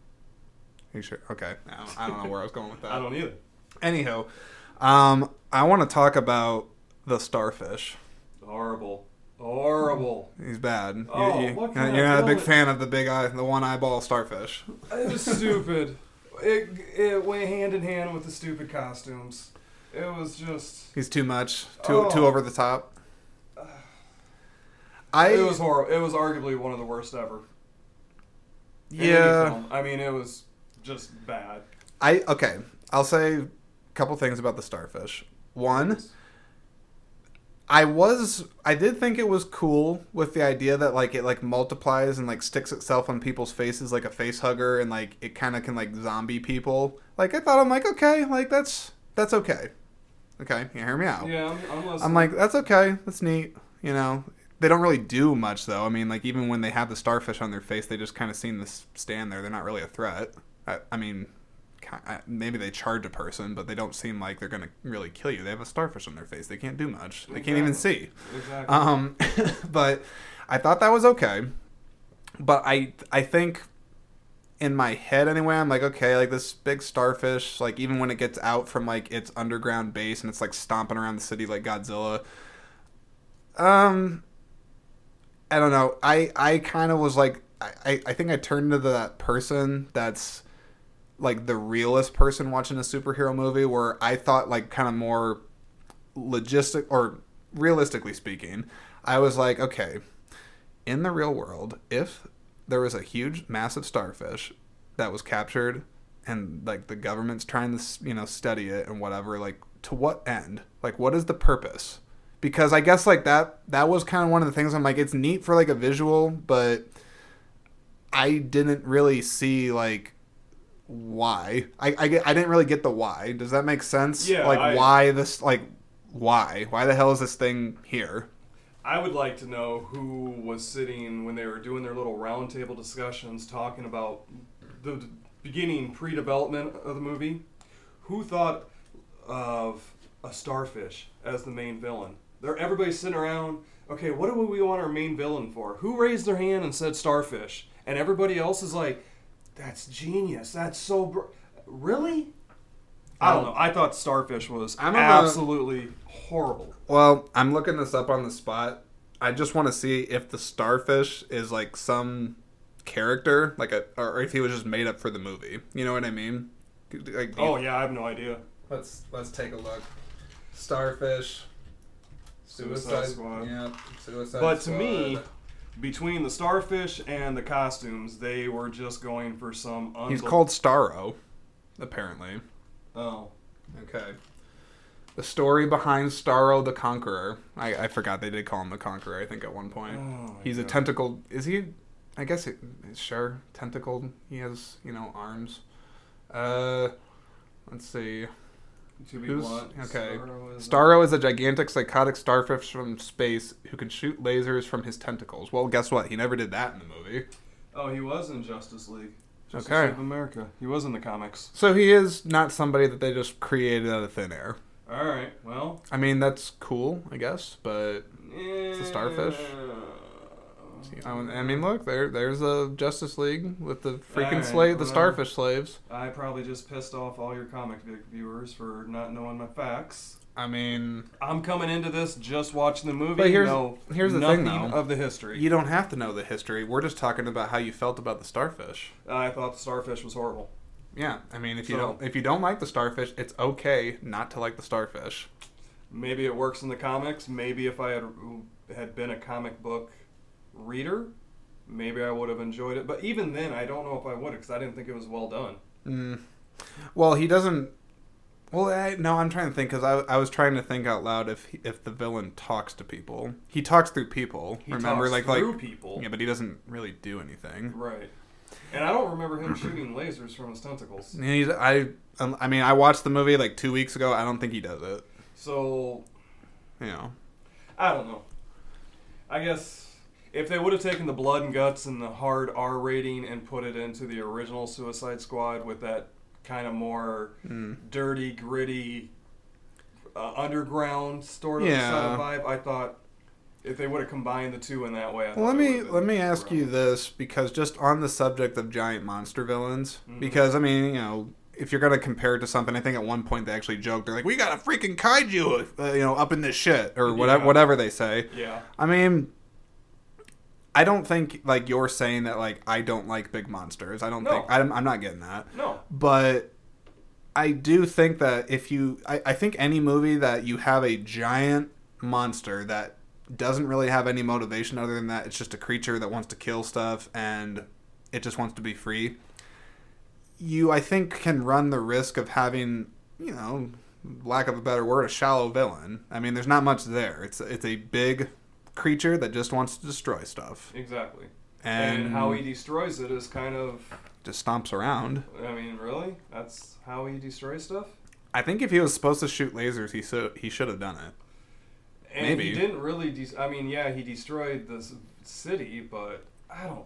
you sure? Okay. I don't, I don't know where I was going with that. I don't either. Anyhow, um, I want to talk about the starfish. Horrible. Horrible. He's bad. Oh, you, are not a big fan of the big eye, the one eyeball starfish. It was stupid. It, it went hand in hand with the stupid costumes. It was just. He's too much, too Oh. too over the top. I it was horrible. It was arguably one of the worst ever. yeah. I mean, it was just bad. I okay. I'll say a couple things about the starfish. One, I was I did think it was cool with the idea that like it like multiplies and like sticks itself on people's faces like a face hugger and like it kind of can like zombie people. Like I thought I'm like okay, like that's that's okay. Okay, you hear me out. Yeah, I'm, I'm. I'm like that's okay. That's neat. You know, they don't really do much though. I mean, like even when they have the starfish on their face, they just kind of seem to stand there. They're not really a threat. I, I mean, maybe they charge a person, but they don't seem like they're gonna really kill you. They have a starfish on their face. They can't do much. They can't even see. exactly. Um, but I thought that was okay. But I I think in my head anyway, I'm like, okay, like this big starfish, like even when it gets out from like its underground base and it's like stomping around the city like Godzilla. Um I don't know. I I kind of was like I, I- I think I turned to that person that's like the realest person watching a superhero movie where I thought like kind of more logistic or realistically speaking, I was like, okay, in the real world, if there was a huge, massive starfish that was captured and like the government's trying to, you know, study it and whatever, like to what end? Like, what is the purpose? because I guess like that that was kind of one of the things I'm like it's neat for like a visual, but I didn't really see like why. I I, get, I didn't really get the why. Does that make sense? Yeah, Like I- why this like why why the hell is this thing here? I would like to know who was sitting when they were doing their little roundtable discussions talking about the beginning pre-development of the movie. Who thought of a starfish as the main villain? They're everybody's sitting around. Okay, what do we want our main villain for? Who raised their hand and said starfish? And everybody else is like, "That's genius. That's so br- really." I don't oh. know. I thought starfish was I'm on the- absolutely horrible. Well, I'm looking this up on the spot. I just want to see if the starfish is like some character, like a, or if he was just made up for the movie. You know what I mean? Like, Oh yeah, I have no idea. let's let's take a look. Starfish, Suicide Squad. Yeah, Suicide But to Squad. Between the starfish and the costumes, they were just going for some. he's called Starro, apparently. Oh, Okay. The story behind Starro the Conqueror. I, I forgot they did call him the Conqueror. I think at one point. Oh he's a tentacled. Is he? I guess it, sure tentacled. He has you know arms. Uh, let's see. To be Who's- blunt, okay. Starro is a- Starro is a gigantic psychotic starfish from space who can shoot lasers from his tentacles. Well, guess what? He never did that in the movie. Oh, he was in Justice League. Justice Okay. League of America. He was in the comics. So he is not somebody that they just created out of thin air. All right. Well, I mean, that's cool, I guess, but it's a starfish? I mean- look, there, there's a Justice League with the freaking Alright, slave, the well. starfish slaves. I probably just pissed off all your comic vi- viewers for not knowing my facts. I mean, I'm coming into this just watching the movie. But here's- know here's the nothing thing, though. of the history. you don't have to know the history. We're just talking about how you felt about the starfish. I thought the starfish was horrible. Yeah, I mean, if you don't if you don't like the starfish, it's okay not to like the starfish. Maybe it works in the comics. Maybe if I had had been a comic book reader, maybe I would have enjoyed it. But even then, I don't know if I would because I didn't think it was well done. Mm. Well, he doesn't. Well, I, no, I'm trying to think because I, I was trying to think out loud if if the villain talks to people. He talks through people. He remember, talks like through like people, yeah, but he doesn't really do anything. right? And I don't remember him shooting lasers from his tentacles. He's I um, I mean I watched the movie like two weeks ago. I don't think he does it. So You know. I don't know. I guess if they would have taken the blood and guts and the hard R rating and put it into the original Suicide Squad with that kind of more Mm. dirty, gritty, uh, underground sort of Yeah. sort of vibe, I thought if they would have combined the two in that way, I Well, let me let me ask you this because just on the subject of giant monster villains, Mhm. because I mean, you know, if you're gonna compare it to something, I think at one point they actually joked, they're like, "We got a freaking kaiju, uh, you know, up in this shit," or whatever, Yeah. whatever they say. Yeah. I mean, I don't think like you're saying that like I don't like big monsters. I don't No. think I'm, I'm not getting that, No. but I do think that if you, I, I think any movie that you have a giant monster that doesn't really have any motivation other than that it's just a creature that wants to kill stuff and it just wants to be free. You, I think, can run the risk of having, you know, lack of a better word, a shallow villain. I mean, there's not much there. It's it's a big creature that just wants to destroy stuff Exactly. and, And, how he destroys it is kind of. just stomps around. I mean, really? That's how he destroys stuff? I think if he was supposed to shoot lasers, he so, he should have done it. And Maybe. he didn't really. De- I mean, yeah, he destroyed the city, but I don't.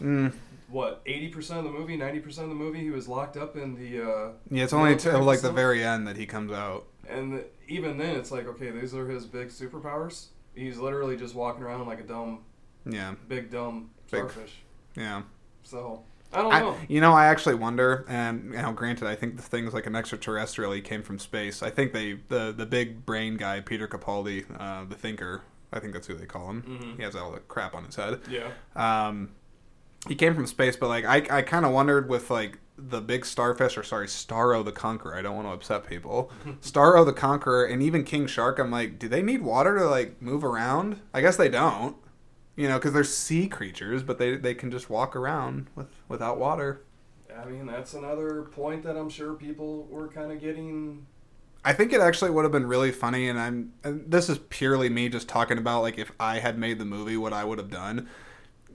Mm. What eighty percent of the movie, ninety percent of the movie, he was locked up in the. Uh, Yeah, it's only till like the very end that he comes out. and the, even then, it's like, okay, these are his big superpowers. He's literally just walking around like a dumb, Yeah, big dumb Big. starfish. yeah. So I don't know. I, you know, I actually wonder, and you know, granted, I think the thing's like an extraterrestrial. He came from space. I think they the the big brain guy, Peter Capaldi, uh, the thinker. I think that's who they call him. Mhm. He has all the crap on his head. Yeah. Um, he came from space, but like I, I kind of wondered with like the big starfish, or sorry, Starro the Conqueror. I don't want to upset people. Starro the Conqueror, and even King Shark. I'm like, do they need water to like move around? I guess they don't. You know, because they're sea creatures, but they they can just walk around with without water. I mean, that's another point that I'm sure people were kind of getting. I think it actually would have been really funny, and I'm. And this is purely me just talking about like if I had made the movie, what I would have done.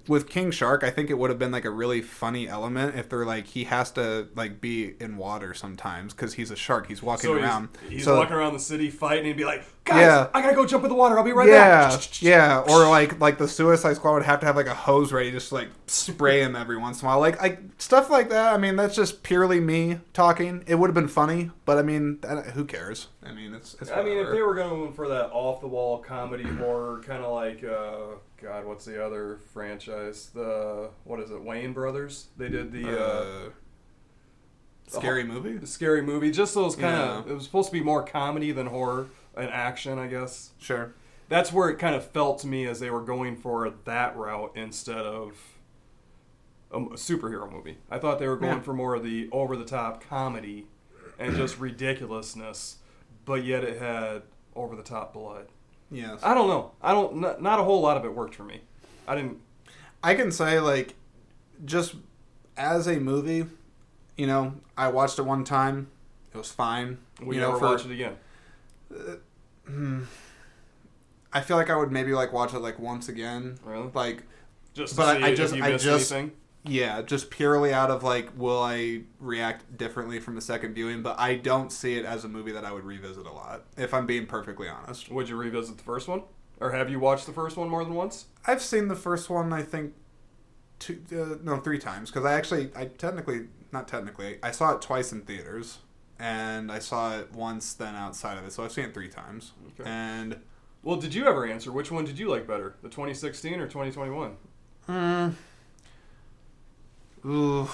With King Shark, I think it would have been like a really funny element if they're like he has to like be in water sometimes because he's a shark. He's walking So around. he's, he's So- walking around the city fighting, and he'd be like, "Guys, Yeah. I gotta go jump in the water. I'll be right yeah, back." yeah, or like like the Suicide Squad would have to have like a hose ready, just to, like spray him every once in a while, like like stuff like that. I mean, that's just purely me talking. It would have been funny, but I mean, that, who cares? I mean, it's. it's I mean, if they were going for that off the wall comedy horror, kind of like, uh, God, what's the other franchise? The what is it? Wayans Brothers. They did the uh, uh, scary movie. the scary movie. Just those kind of. Yeah. It was supposed to be more comedy than horror and action, I guess. Sure. That's where it kind of felt to me as they were going for that route instead of a, a superhero movie. I thought they were going Yeah. for more of the over the top comedy and just ridiculousness, but yet it had over the top blood. Yes. I don't know. I don't. Not, not a whole lot of it worked for me. I didn't. I can say like, just as a movie, you know, I watched it one time. It was fine. We you know, for- watch it again. Uh, hmm. I feel like I would maybe like watch it like once again. Really? Like, Just. To but I- see I just- you I just- anything. Yeah, just purely out of like, will I react differently from the second viewing? But I don't see it as a movie that I would revisit a lot. If I'm being perfectly honest, Would you revisit the first one, or have you watched the first one more than once? I've seen the first one. I think two, uh, no, three times because I actually, I technically, not technically, I saw it twice in theaters, and I saw it once then outside of it. So I've seen it three times, Okay. and. Well, did you ever answer? Which one did you like better, the 2016 or 2021? Mm. Ooh.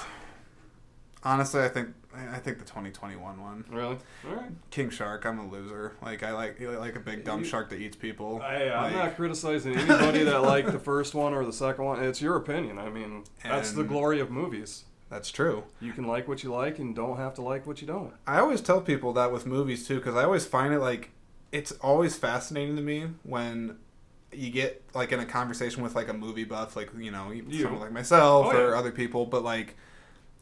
Honestly, I think I think the 2021 one. Really? All right. King Shark. I'm a loser. Like I like I like a big dumb You- shark that eats people. I, I'm Like, not criticizing anybody that liked the first one or the second one. It's your opinion. I mean, that's the glory of movies. That's true. You can like what you like and don't have to like what you don't. I always tell people that with movies too, because I always find it like it's always fascinating to me when you get like in a conversation with like a movie buff, like you know, You. someone like myself Oh, or yeah. other people, but like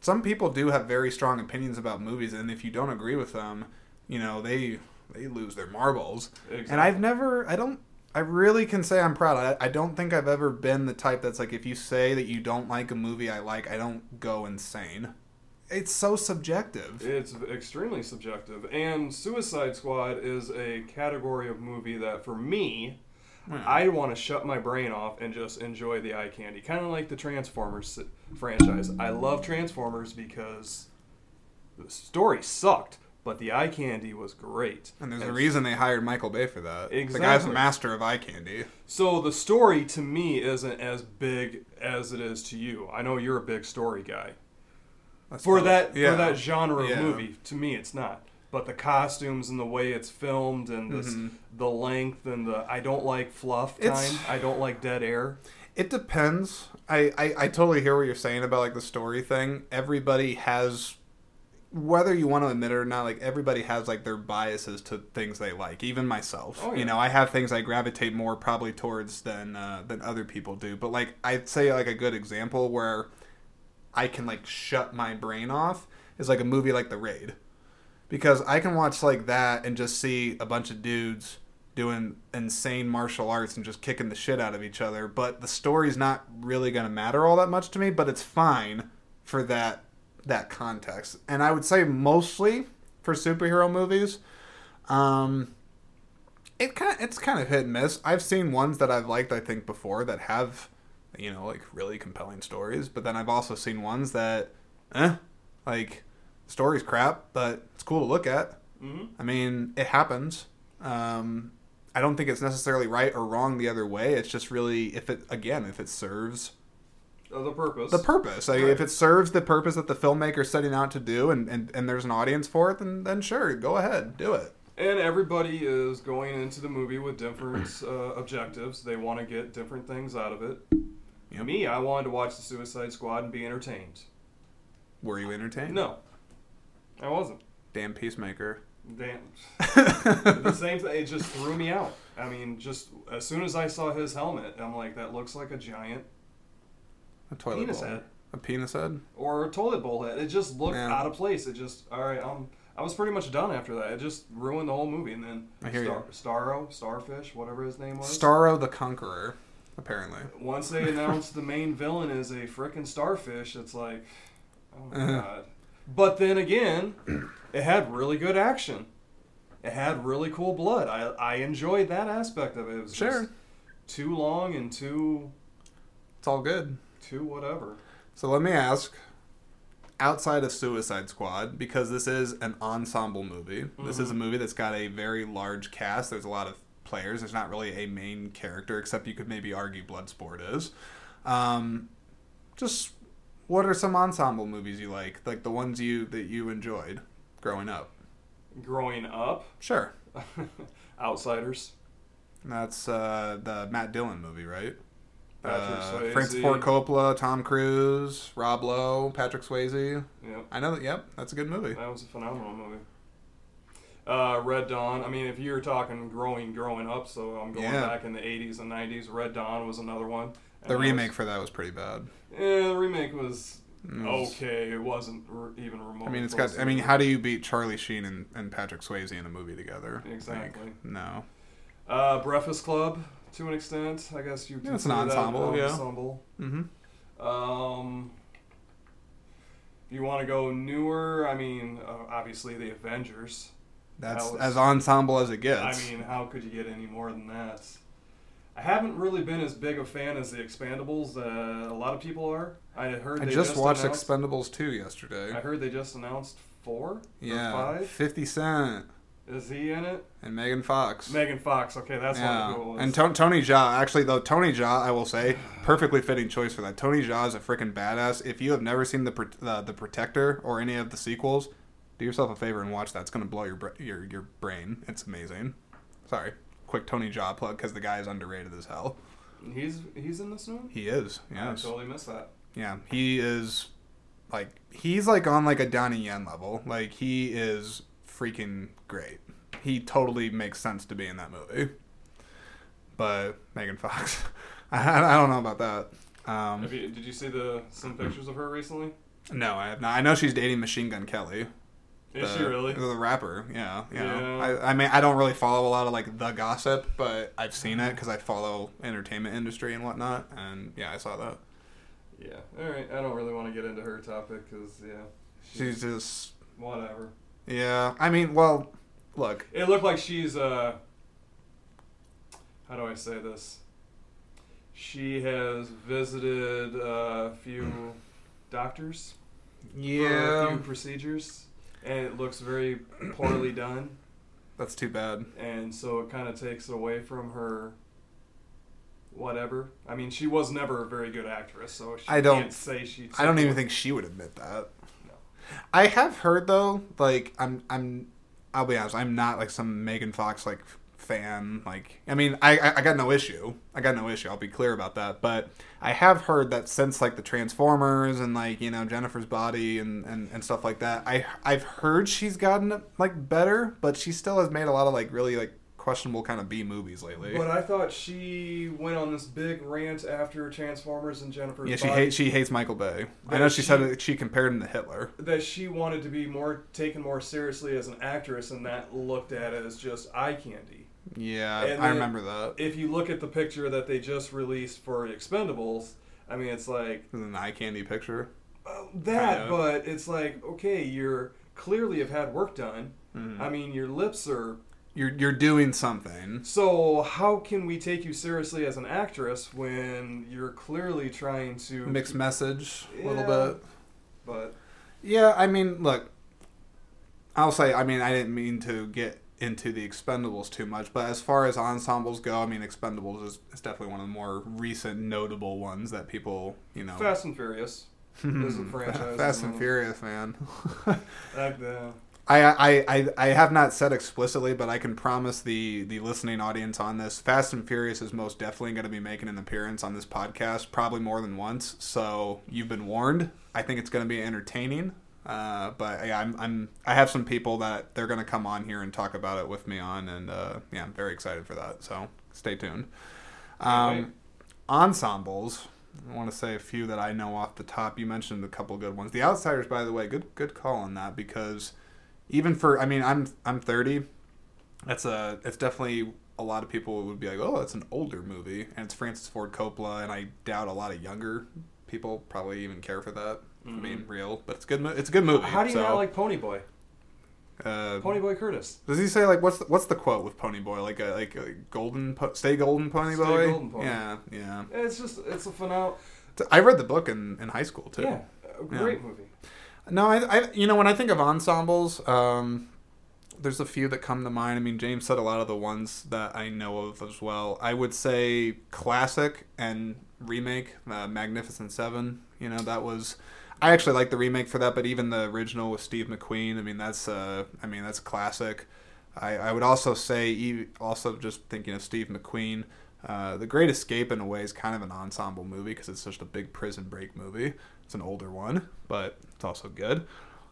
some people do have very strong opinions about movies, and if you don't agree with them, you know, they they lose their marbles. Exactly. And I've never, I don't, I really can say I'm proud. I, I don't think I've ever been the type that's like, if you say that you don't like a movie I like, I don't go insane. It's so subjective. It's extremely subjective. And Suicide Squad is a category of movie that, for me, Yeah. I want to shut my brain off and just enjoy the eye candy. Kind of like the Transformers franchise. I love Transformers because the story sucked, but the eye candy was great. And there's a reason they hired Michael Bay for that. Exactly. The guy's a master of eye candy. So the story to me isn't as big as it is to you. I know you're a big story guy. That's For that Yeah. for that genre of movie, to me it's not. But the costumes and the way it's filmed and the, Mhm. the length and the I don't like fluff It's- I don't like dead air. It depends. I, I, I totally hear what you're saying about like the story thing. Everybody has whether you want to admit it or not, like everybody has like their biases to things they like. Even myself. Oh, yeah. You know, I have things I gravitate more probably towards than uh, than other people do. But like I'd say like a good example where I can like shut my brain off is like a movie like The Raid. Because I can watch like that and just see a bunch of dudes doing insane martial arts and just kicking the shit out of each other, but the story's not really going to matter all that much to me, but it's fine for that that context. And I would say mostly for superhero movies, um it kind of, it's kind of hit and miss. I've seen ones that I've liked I think before that have you know like really compelling stories, but then I've also seen ones that eh like story's crap, but it's cool to look at. Mm-hmm. I mean, it happens. Um, I don't think it's necessarily right or wrong the other way. It's just really if it again if it serves Uh, the purpose. the purpose. Like, Right. If it serves the purpose that the filmmaker's setting out to do, and, and, and there's an audience for it, then then sure, go ahead, do it. and everybody is going into the movie with different uh, objectives. They want to get different things out of it. Yep. Me, I wanted to watch the Suicide Squad and be entertained. Were you entertained? No, I wasn't. Damn peacemaker. Damn. the same thing. It just threw me out. I mean, just as soon as I saw his helmet, I'm like, that looks like a giant A toilet penis bowl. head A penis head. or a toilet bowl head. It just looked Yeah. out of place. It just all right. I'm I was pretty much done after that. It just ruined the whole movie. And then I hear you. Starro, Starfish, whatever his name was. Starro the Conqueror, apparently. Once they announced the main villain is a frickin' starfish, it's like, oh my Uh-huh. god. But then again, it had really good action. It had really cool blood. I I enjoyed that aspect of it. It was Sure. just too long and too It's all good. too whatever. So let me ask outside of Suicide Squad, because this is an ensemble movie, this is a movie that's got a very large cast. There's a lot of players. There's not really a main character, except you could maybe argue Bloodsport is. Um, just what are some ensemble movies you like? Like the ones you that you enjoyed growing up? Growing up, Sure. Outsiders. That's uh, the Matt Dillon movie, right? Patrick Uh, Swayze. Francis Ford Coppola, Tom Cruise, Rob Lowe, Patrick Swayze. Yep, I know that. Yep, that's a good movie. that was a phenomenal movie. Uh, Red Dawn. I mean, if you're talking growing, growing up, so I'm going Yeah. back in the '80s and '90s. Red Dawn was another one. And The that remake was- for that was pretty bad. Yeah, the remake was okay. It wasn't r- even remotely. I mean, it's got. I mean, how do you beat Charlie Sheen and, and Patrick Swayze in a movie together? Like, Exactly. no. Uh, Breakfast Club, to an extent, I guess you. Yeah, it's an that ensemble, an yeah. Ensemble. Mm-hmm. Um, you want to go newer? I mean, uh, obviously the Avengers. That's That was- as ensemble as it gets. I mean, how could you get any more than that? I haven't really been as big a fan as the Expendables. Uh, a lot of people are. I heard. I they just, watched Expendables 2 yesterday. I heard they just announced four. or yeah, five. 50 Cent Is he in it? and Megan Fox. Megan Fox. Okay, that's yeah, one was. and to- Tony Jaa. Actually, though, Tony Jaa, I will say, perfectly fitting choice for that. Tony Jaa is a freaking badass. If you have never seen the Pro- uh, the Protector or any of the sequels, do yourself a favor and watch that. It's gonna blow your bra- your your brain. It's amazing. Sorry, quick Tony Jaa plug because the guy is underrated as hell. he's he's in this one. He is. I totally missed that. Yeah, he is like he's like on like a Donnie Yen level. Like he is freaking great. He totally makes sense to be in that movie. But Megan Fox, I, I don't know about that. Um, Have you, did you see the some pictures of her recently? no, I have not. I know she's dating Machine Gun Kelly. Is the, she really? The rapper, yeah, yeah. Yeah. I, I mean, I don't really follow a lot of like the gossip, but I've seen it because I follow entertainment industry and whatnot, and yeah, I saw that. Yeah. All right. I don't really want to get into her topic because yeah, She's just, whatever. yeah. I mean, well, look, It looked like she's uh. How do I say this? She has visited a few doctors for a yeah, few procedures, and it looks very poorly done. that's too bad. and so it kind of takes it away from her whatever i mean she was never a very good actress so she I don't- can't say she I don't even think she would admit that. No. I have heard though, like I'm I'm I'll be honest, I'm not like some Megan Fox like fan. Like I mean, I, I got no issue. I got no issue. I'll be clear about that. But I have heard that since like the Transformers and like you know Jennifer's Body and and, and stuff like that, I I've heard she's gotten like better, but she still has made a lot of like really like questionable kind of B movies lately. but i thought she went on this big rant after transformers and jennifer's yeah, she Body hates she hates Michael Bay. I know she, said that she compared him to Hitler. that she wanted to be more taken more seriously as an actress and that looked at as just eye candy Yeah, And I remember that. if you look at the picture that they just released for expendables i mean it's like It an eye candy picture. Uh, that, Kinda. but it's like okay, you're clearly have had work done. Mhm. I mean, your lips are. You're you're doing something. So how can we take you seriously as an actress when you're clearly trying to Mixed message a little Yeah. bit. But Yeah, I mean, look. I'll say, I mean, I didn't mean to get into the Expendables too much, but as far as ensembles go, I mean, Expendables is, is definitely one of the more recent notable ones that people, you know. Fast and Furious. is a franchise, Fast and. Furious, man. Like the, I, I, I, I have not said explicitly, but I can promise the, the listening audience on this Fast and Furious is most definitely going to be making an appearance on this podcast, probably more than once. So you've been warned. I think it's going to be entertaining. Uh, but yeah, I'm, I'm I have some people that they're going to come on here and talk about it with me on, and uh, yeah, I'm very excited for that. So stay tuned. Um, ensembles. I want to say a few that I know off the top. You mentioned a couple good ones. The Outsiders, by the way, good good call on that because even for I mean I'm I'm 30. That's a it's definitely a lot of people would be like, oh, that's an older movie, and it's Francis Ford Coppola, and I doubt a lot of younger people probably even care for that. I mean, real, but it's good. mo- It's a good movie. Mm-hmm. How do you so, not like Ponyboy? Uh, Ponyboy Curtis. does he say like what's the, what's the quote with Ponyboy? Like a like a golden po- stay golden Pony Stay Boy. golden pony. Yeah, yeah. It's just it's a phenomenal. I read the book in, in high school too. Yeah, a great movie. No, I, I you know when I think of ensembles, um, there's a few that come to mind. I mean, James said a lot of the ones that I know of as well. I would say classic and remake, uh, Magnificent Seven. You know that was. I actually like the remake for that, but even the original with Steve McQueen. I mean, that's uh, I mean that's classic. I, I would also say, also just thinking of Steve McQueen, uh, The Great Escape in a way is kind of an ensemble movie because it's just a big prison break movie. It's an older one, but it's also good.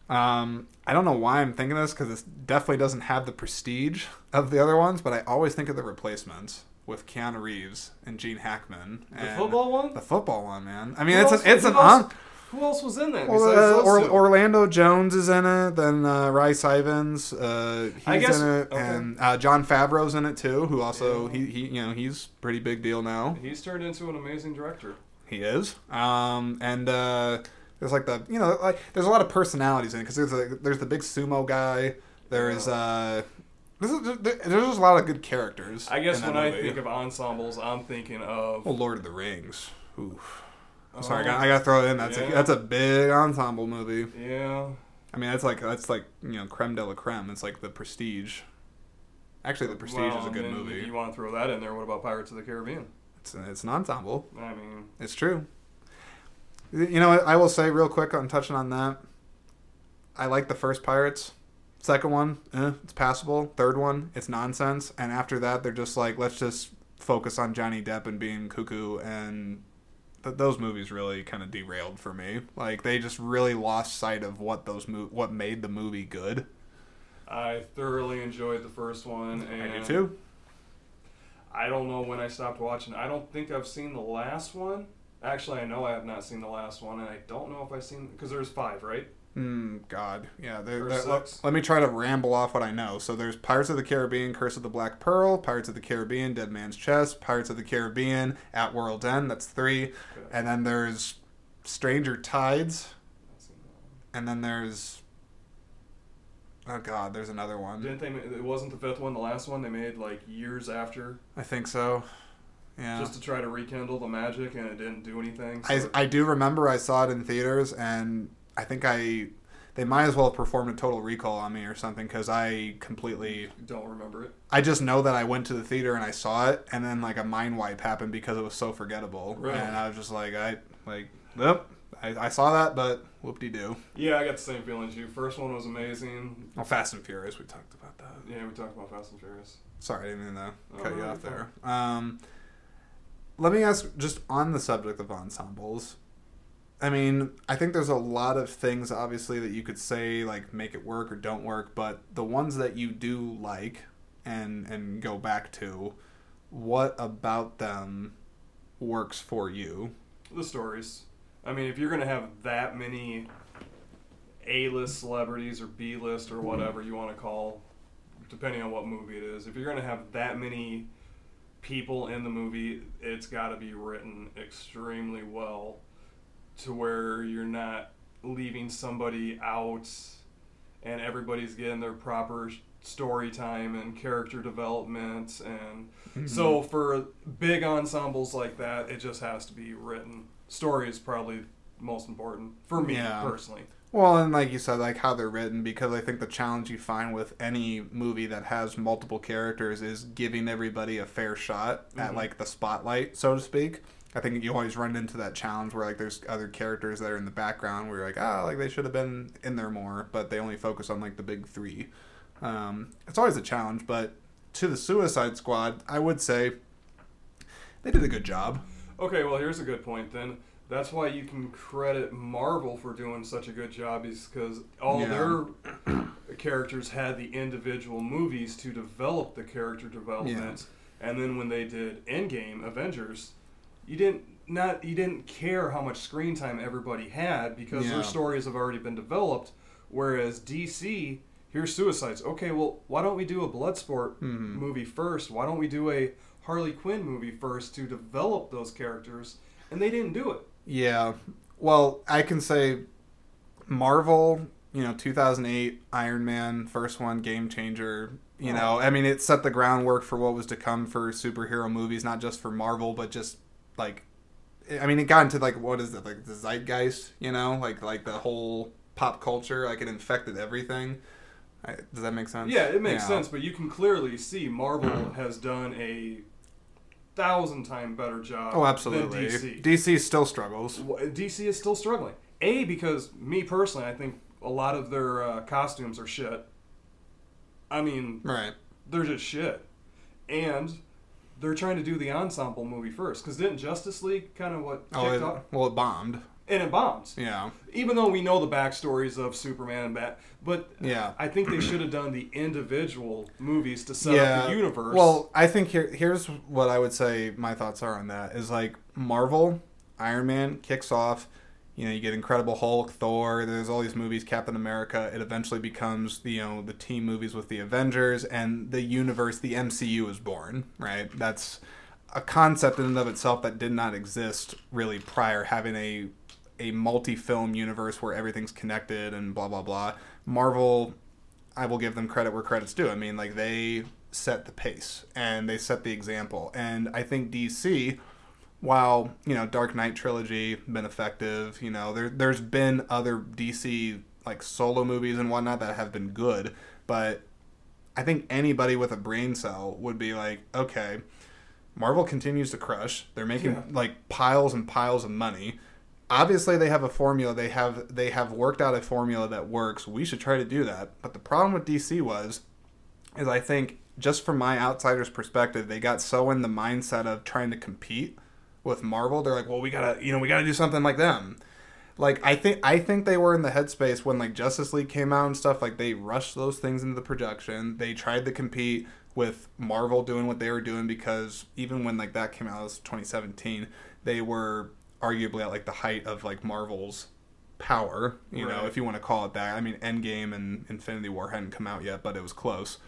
Um, I don't know why I'm thinking this because it definitely doesn't have the prestige of the other ones, but I always think of the replacements with Keanu Reeves and Gene Hackman. The football one. The football one, man. I mean, Who it's else- an, it's an else- on. Who else was in that? Well, uh, or. Orlando Jones is in it. Then uh, Rhys Ifans, uh, he's guess- in it, okay. and uh, Jon Favreau's in it too. Who also Yeah. he, he you know he's pretty big deal now. He's turned into an amazing director. He is. Um, and uh, there's like the you know like there's a lot of personalities in it because there's a, there's the big sumo guy. There's uh, there's, there's just a lot of good characters. I guess when I think of ensembles, I'm thinking of. well, Lord of the Rings. Oof. Oh, Sorry, I got, I got to throw it in. That's a, that's a big ensemble movie. Yeah. I mean, that's like that's like you know creme de la creme. It's like the Prestige. Actually, the Prestige Well, is a good movie. If you want to throw that in there, what about Pirates of the Caribbean? It's it's an ensemble. I mean, It's true. You know, what I will say real quick on touching on that. I like the first Pirates. Second one, eh, it's passable. Third one, it's nonsense. And after that, they're just like, let's just focus on Johnny Depp and being cuckoo. And th- those movies really kind of derailed for me. Like they just really lost sight of what those mo- what made the movie good. I thoroughly enjoyed the first one, and I do too. I don't know when I stopped watching. I don't think I've seen the last one. Actually, I know I have not seen the last one, and I don't know if I've seen because there's five, right? Hmm. God, yeah. There, Or there- let, let me try to ramble off what I know. So there's Pirates of the Caribbean, Curse of the Black Pearl, Pirates of the Caribbean, Dead Man's Chest, Pirates of the Caribbean, At World's End. That's three, Okay. and then there's Stranger Tides, Not seen that one. and then there's oh God, there's another one. Didn't they? It wasn't the fifth one. The last one they made like years after, I think so. Yeah. just to try to rekindle the magic, and it didn't do anything. I, so- I do remember I saw it in theaters, and I think I they might as well have performed a total recall on me or something because I completely don't remember it. I just know that I went to the theater and I saw it, and then like a mind wipe happened because it was so forgettable, Right. and I was just like, I like, yep, I, I saw that, but whoop de doo. Yeah, I got the same feeling as you. First one was amazing. Well, Fast and Furious, we talked about that. Yeah, we talked about Fast and Furious. Sorry, I didn't mean to cut Oh, you off there. Um, let me ask, just on the subject of ensembles. I mean, I think there's a lot of things, obviously, that you could say like make it work or don't work, but the ones that you do like and and go back to, what about them works for you? The stories. I mean, if you're gonna have that many A-list celebrities or B-list or whatever you want to call, depending on what movie it is, if you're gonna have that many people in the movie, it's got to be written extremely well to where you're not leaving somebody out and everybody's getting their proper story time and character development and so for big ensembles like that it just has to be written story is probably most important for me Yeah. personally Well, and like you said, like how they're written, because I think the challenge you find with any movie that has multiple characters is giving everybody a fair shot at Mhm. like the spotlight, so to speak. I think you always run into that challenge where like there's other characters that are in the background where you're like, ah, like they should have been in there more, but they only focus on like the big three. Um, it's always a challenge, but to the Suicide Squad, I would say they did a good job. Okay, well, here's a good point then. That's why you can credit Marvel for doing such a good job, is because all Yeah. their characters had the individual movies to develop the character development, and then when they did Endgame Avengers, you didn't not you didn't care how much screen time everybody had because Yeah. their stories have already been developed. Whereas DC, here's Suicides. Okay, well, why don't we do a Bloodsport Mhm. movie first? Why don't we do a Harley Quinn movie first to develop those characters? And they didn't do it. Yeah. Well, I can say Marvel, you know, 2008 Iron Man, first one, game changer. You Oh. know, I mean, it set the groundwork for what was to come for superhero movies, not just for Marvel, but just like, I mean, it got into like what is it, like the zeitgeist? You know, like like the whole pop culture, like it infected everything. I, does that make sense? Yeah, it makes Yeah. sense, but you can clearly see Marvel has done a thousand time better job Oh, absolutely. DC. DC still struggles. DC is still struggling. A because me personally, I think a lot of their uh, costumes are shit. I mean, Right. they're just shit, and they're trying to do the ensemble movie first. Because didn't Justice League kind of what oh, kicked Oh, it, off? well, it bombed. And it bombs. Yeah. Even though we know the backstories of Superman and Bat, but Yeah. I think they should have done the individual movies to set up the universe. Well, I think here here's what I would say my thoughts are on that is like Marvel, Iron Man kicks off, you know, you get Incredible Hulk, Thor, there's all these movies, Captain America, it eventually becomes the you know, the team movies with the Avengers and the universe, the MCU is born, right? That's a concept in and of itself that did not exist really prior having a a multi-film universe where everything's connected and blah blah blah. Marvel I will give them credit where credit's due. I mean, like they set the pace and they set the example. And I think DC, while you know Dark Knight trilogy been effective, you know there there's been other DC like solo movies and whatnot that have been good, but I think anybody with a brain cell would be like, okay, Marvel continues to crush. They're making Yeah. like piles and piles of money. Obviously, they have a formula. They have they have worked out a formula that works. We should try to do that. But the problem with DC was, is I think just from my outsider's perspective, they got so in the mindset of trying to compete with Marvel. They're like, well, we gotta, you know, we gotta do something like them. Like I think I think they were in the headspace when like Justice League came out and stuff. Like they rushed those things into the production. They tried to compete with Marvel doing what they were doing because even when like that came out, it was 2017. They were arguably at like the height of like Marvel's power. You know, if you want to call it that. I mean, Endgame and Infinity War hadn't come out yet, but it was close.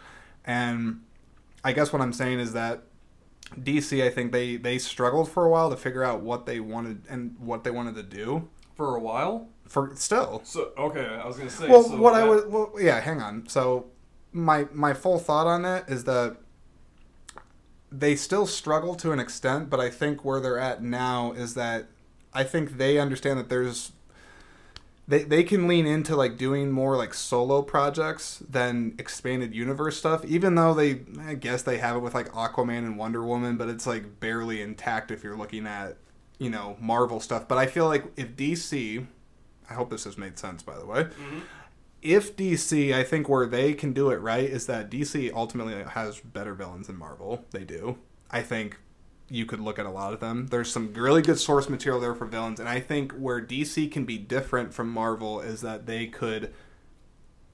And I guess what I'm saying is that DC, I think they they struggled for a while to figure out what they wanted and what they wanted to do. for a while. For still, So okay, I was gonna say. well, so what I that- would, well, yeah, hang on. So my my full thought on it is that they still struggle to an extent, but I think where they're at now is that I think they understand that there's they they can lean into like doing more like solo projects than expanded universe stuff. Even though they, I guess they have it with like Aquaman and Wonder Woman, but it's like barely intact if you're looking at you know Marvel stuff. But I feel like if DC, I hope this has made sense by the way. Mhm. If DC, I think where they can do it right is that DC ultimately has better villains than Marvel. They do. I think you could look at a lot of them. There's some really good source material there for villains, and I think where DC can be different from Marvel is that they could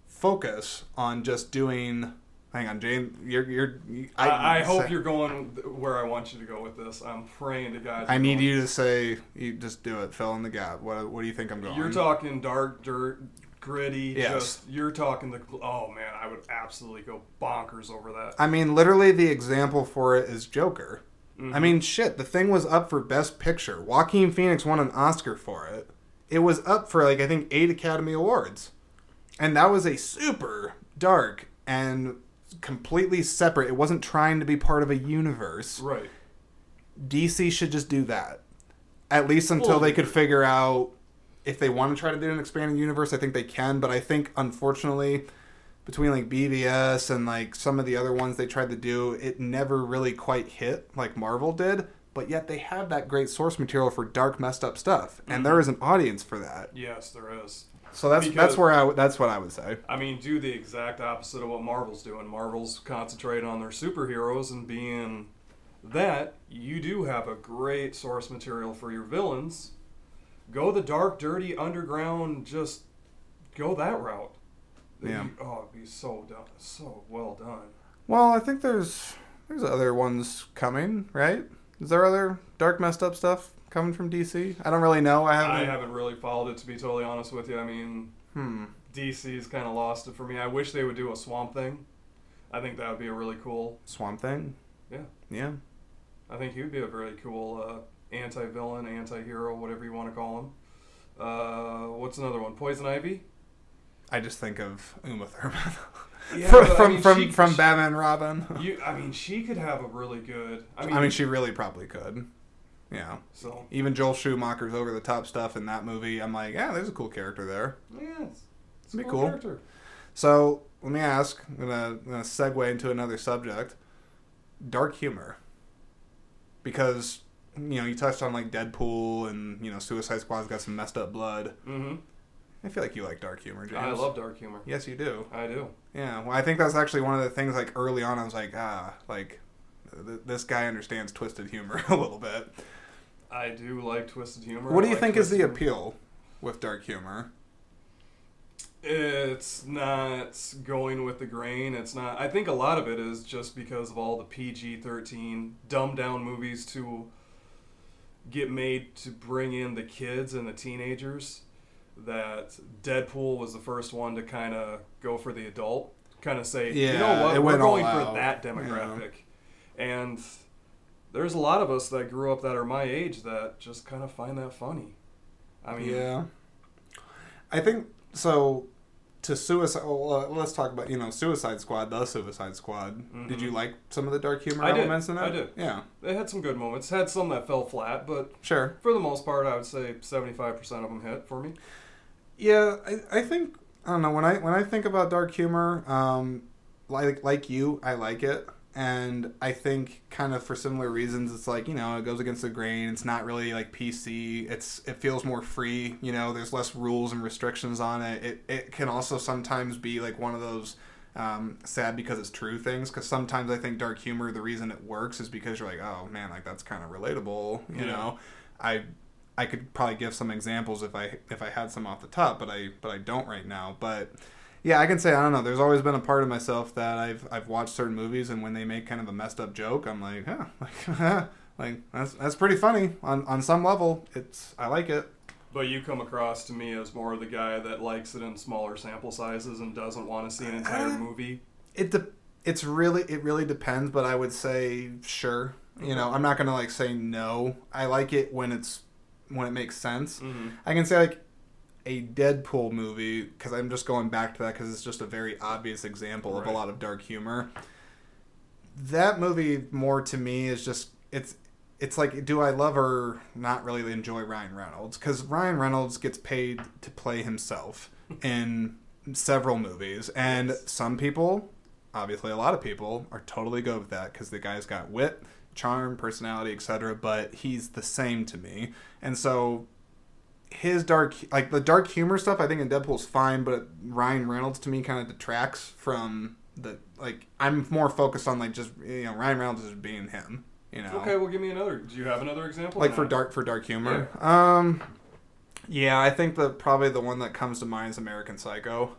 focus on just doing. Hang on, Jane. You're you're. I, I hope you're going where I want you to go with this. I'm praying to God. I need you to say you just do it. Fill in the gap. What What do you think I'm going? You're talking dark, dirt, gritty. Yes. Just you're talking the. Oh man, I would absolutely go bonkers over that. I mean, literally, the example for it is Joker. I Mhm. mean, shit, the thing was up for Best Picture. Joaquin Phoenix won an Oscar for it. It was up for, like, I think eight Academy Awards. And that was a super dark and completely separate. It wasn't trying to be part of a universe. right. DC should just do that. At least until Well- they could figure out if they want to try to do an expanding universe. I think they can, but I think unfortunately, between like BVS and like some of the other ones they tried to do, it never really quite hit like Marvel did. But yet they have that great source material for dark, messed up stuff, and there mm-hmm. is an audience for that. Yes, there is. So that's Because- that's where I that's what I would say. I mean, do the exact opposite of what Marvel's doing. Marvel's concentrating on their superheroes and being that. You do have a great source material for your villains. Go the dark, dirty, underground. Just go that route. Yeah. You- oh, it'd be so done, so well done. Well, I think there's there's other ones coming, right? Is there other dark, messed up stuff coming from DC? I don't really know. I haven't. I haven't really followed it to be totally honest with you. I mean, Hmm. DC's kind of lost it for me. I wish they would do a Swamp Thing. I think that would be a really cool. Swamp Thing. Yeah. Yeah. I think he would be a very cool uh, anti-villain, anti-hero, whatever you want to call him. Uh, what's another one? Poison Ivy. I just think of Uma Thurman. Yeah, from but, I from mean, from, she- from she- Batman Robin. You, I mean, she could have a really good. I mean, I mean, she really probably could. Yeah. so Even Joel Schumacher's over the top stuff in that movie. I'm like, yeah, there's a cool character there. yeah, it's, it's a Be cool, cool. character. So let me ask. I'm gonna, I'm gonna segue into another subject. Dark humor. Because you know you touched on like Deadpool and you know Suicide Squad's got some messed up blood. Mm-hmm. I feel like you like dark humor, James. I love dark humor. Yes, you do. I do. Yeah. Well, I think that's actually one of the things. Like early on, I was like, ah, like th- this guy understands twisted humor a little bit. I do like twisted humor. What do you like think is the humor. appeal with dark humor? It's not going with the grain. It's not. I think a lot of it is just because of all the PG 13 dumbed down movies to get made to bring in the kids and the teenagers. That Deadpool was the first one to kind of go for the adult, kind of say, you know what, we're going for that demographic. And there's a lot of us that grew up that are my age that just kind of find that funny. I mean, yeah. I think so. To suicide. Well, uh, let's talk about you know Suicide Squad, the Suicide Squad. Did Mhm. you like some of the dark humor I did. elements in that? I did. Yeah, they had some good moments. Had some that fell flat, but sure. for the most part, I would say 75% of them hit for me. Yeah, I, I think I don't know when I when I think about dark humor, um, like like you, I like it, and I think kind of for similar reasons, it's like you know it goes against the grain. It's not really like PC. It's it feels more free. You know, there's less rules and restrictions on it. It it can also sometimes be like one of those. Um, sad because it's true things because sometimes I think dark humor the reason it works is because you're like oh man like that's kind of relatable you Yeah. know I I could probably give some examples if I if I had some off the top, but I but I don't right now. But yeah, I can say I don't know. There's always been a part of myself that I've I've watched certain movies, and when they make kind of a messed up joke, I'm like, huh, like, like that's that's pretty funny on on some level. It's I like it. But you come across to me as more of the guy that likes it in smaller sample sizes and doesn't want to see an entire Uh, movie. It de- it's really it really depends, but I would say sure. You know, I'm not gonna like say no. I like it when it's when it makes sense. Mm-hmm. I can say like a Deadpool movie because I'm just going back to that because it's just a very obvious example of a lot of dark humor. That movie more to me is just it's it's like do I love or not really enjoy Ryan Reynolds because Ryan Reynolds gets paid to play himself in several movies and Yes. some people obviously a lot of people are totally good with that because the guy's got wit charm personality etc but he's the same to me and so his dark like the dark humor stuff i think in deadpool's fine but ryan reynolds to me kind of detracts from the like i'm more focused on like just you know ryan reynolds is being him you know Okay, well, give me another. Do you have another example? like for dark for dark humor um yeah i think the probably the one that comes to mind is american psycho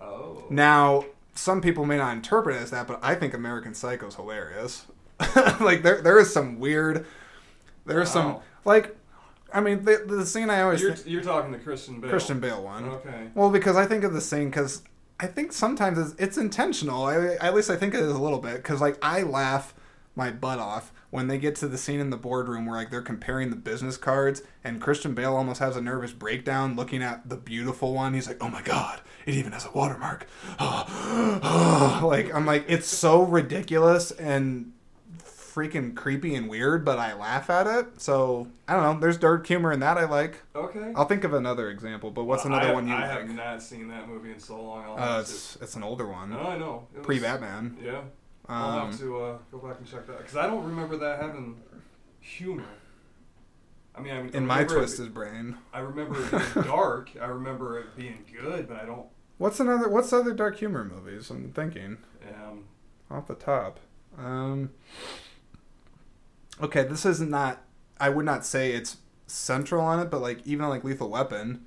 Oh. now, some people may not interpret it as that, but I think American Psycho is hilarious. like there, there is some weird. there There is some like, I mean, the, the scene I always You're, think, you're talking to Christian Bale. Christian Bale one. Okay. Well, because I think of the scene because I think sometimes it's, it's intentional. I, at least I think it is a little bit because like I laugh my butt off when they get to the scene in the boardroom where like they're comparing the business cards and Christian Bale almost has a nervous breakdown looking at the beautiful one. He's like, "Oh my god, it even has a watermark." like I'm like it's so ridiculous and freaking creepy and weird, but I laugh at it. So I don't know. There's dark humor in that I like. Okay. I'll think of another example, but what's another I one you I like? have not seen that movie in so long. I'll Uh, have to- it's it's an older one, No, I know. Was- pre Batman. Yeah. I'll Um, have to uh, go back and check that because I don't remember that having humor. I mean, I, I in my remember it- twisted brain. I remember it being dark. I remember it being good, but I don't. What's another? What's other dark humor movies? I'm thinking Um, off the top. Um, okay, this is not. I would not say it's central on it, but like even like Lethal Weapon,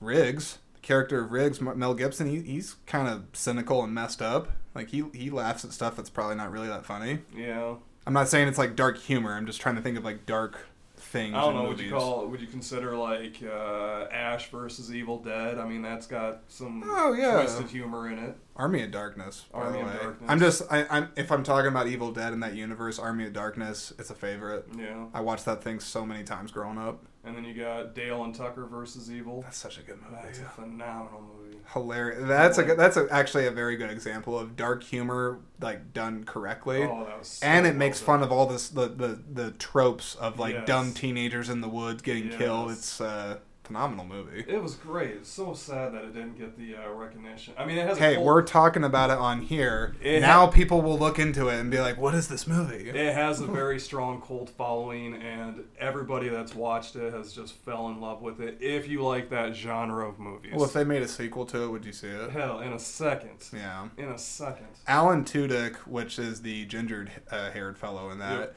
Riggs, the character of Riggs, Mel Gibson, he, he's kind of cynical and messed up. Like he he laughs at stuff that's probably not really that funny. yeah. I'm not saying it's like dark humor. I'm just trying to think of like dark things. I don't know. movies. Would you call? Would you consider like uh, Ash versus Evil Dead? I mean, that's got some Oh, yeah. twisted humor in it. Army of Darkness. Army of way. Darkness. I'm just I, I'm if I'm talking about Evil Dead in that universe, Army of Darkness, it's a favorite. Yeah. I watched that thing so many times growing up. And then you got Dale and Tucker versus Evil. That's such a good movie. That's a phenomenal movie. Hilarious. That's a that's a, actually a very good example of dark humor like done correctly. Oh, that was. So and it well makes done. fun of all this the, the, the tropes of like Yes. dumb teenagers in the woods getting killed. It's a phenomenal movie. It was great. It's so sad that it didn't get the uh, recognition. I mean, it has. Hey, we're talking about it on here. It now ha- people will look into it and be like, "What is this movie?" It has a very strong cult following, and everybody that's watched it has just fell in love with it. If you like that genre of movies, Well, if they made a sequel to it, would you see it? hell, in a second, Yeah. in a second. Alan Tudyk, which is the gingered uh, haired fellow in that, Yep.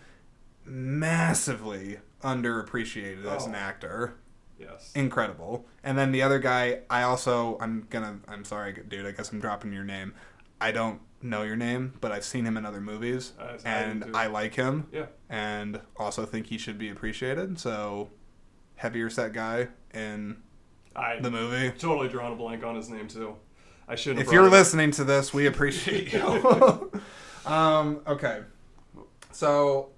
massively underappreciated as an Oh. actor. Yes. Incredible. And then the other guy, I also, I'm gonna, I'm sorry, dude. I guess I'm dropping your name. I don't know your name, but I've seen him in other movies, I and. I like him, Yeah. and also think he should be appreciated. So, heavier set guy in I the movie. totally drawn a blank on his name too. I shouldn't. have If you're it- listening to this, we appreciate you. um, okay. So,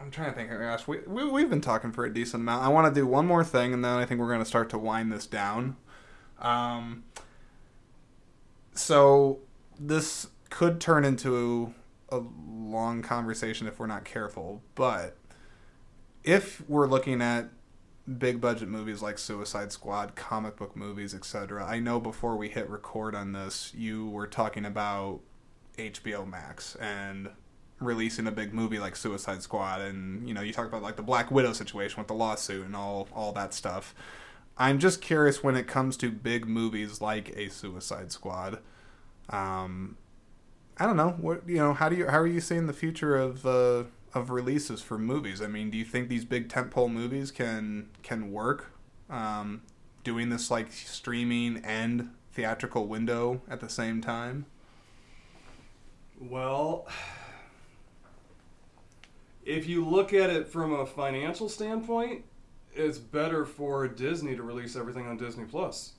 I'm trying to think. Gosh, we, we, we've been talking for a decent amount. I want to do one more thing, and then I think we're going to start to wind this down. Um, so, this could turn into a long conversation if we're not careful, but if we're looking at big budget movies like Suicide Squad, comic book movies, etc. I know before we hit record on this, you were talking about HBO Max and releasing a big movie like Suicide Squad and you know, you talk about like the Black Widow situation with the lawsuit and all all that stuff. I'm just curious when it comes to big movies like a Suicide Squad. Um I don't know. What you know, how do you how are you seeing the future of uh of releases for movies. I mean, do you think these big tentpole movies can can work um, doing this like streaming and theatrical window at the same time? Well, if you look at it from a financial standpoint, it's better for Disney to release everything on Disney Plus.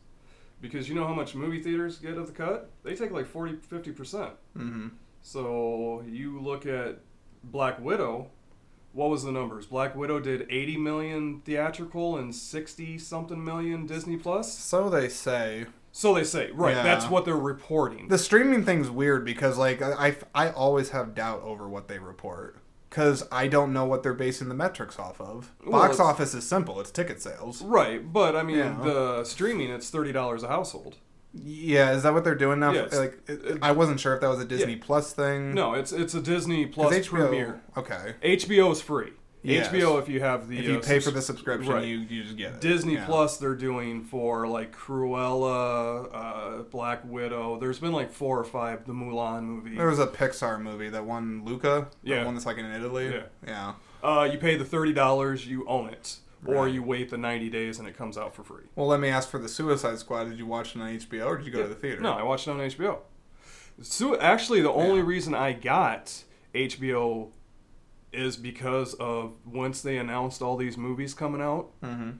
Because you know how much movie theaters get of the cut? They take like 40 50%. Mm-hmm. So you look at Black Widow, what was the numbers? Black Widow did 80 million theatrical and 60 something million Disney Plus. So they say. So they say, right? Yeah. That's what they're reporting. The streaming thing's weird because like I, I, I always have doubt over what they report because I don't know what they're basing the metrics off of. Well, Box office is simple; it's ticket sales. right, but I mean, Yeah. the streaming it's thirty dollars a household. Yeah, is that what they're doing now? Yes. Like, it, I wasn't sure if that was a Disney Plus thing. No, it's it's a Disney Plus HBO. premiere. Okay. HBO is free. Yes. HBO, if you have the If you uh, pay subs- for the subscription, right. you, you just get it. Disney Yeah. Plus, they're doing for like Cruella, uh, Black Widow. There's been like four or five. The Mulan movie. There was a Pixar movie that won Luca. Yeah. The one that's like in Italy. Yeah. Yeah. Uh, you pay the thirty dollars, you own it, or you wait the ninety days and it comes out for free. Well, let me ask for the Suicide Squad. Did you watch it on HBO or did you go to the theater? No, I watched it on HBO. So actually, the only reason I got HBO is because of once they announced all these movies coming out. Mm-hmm.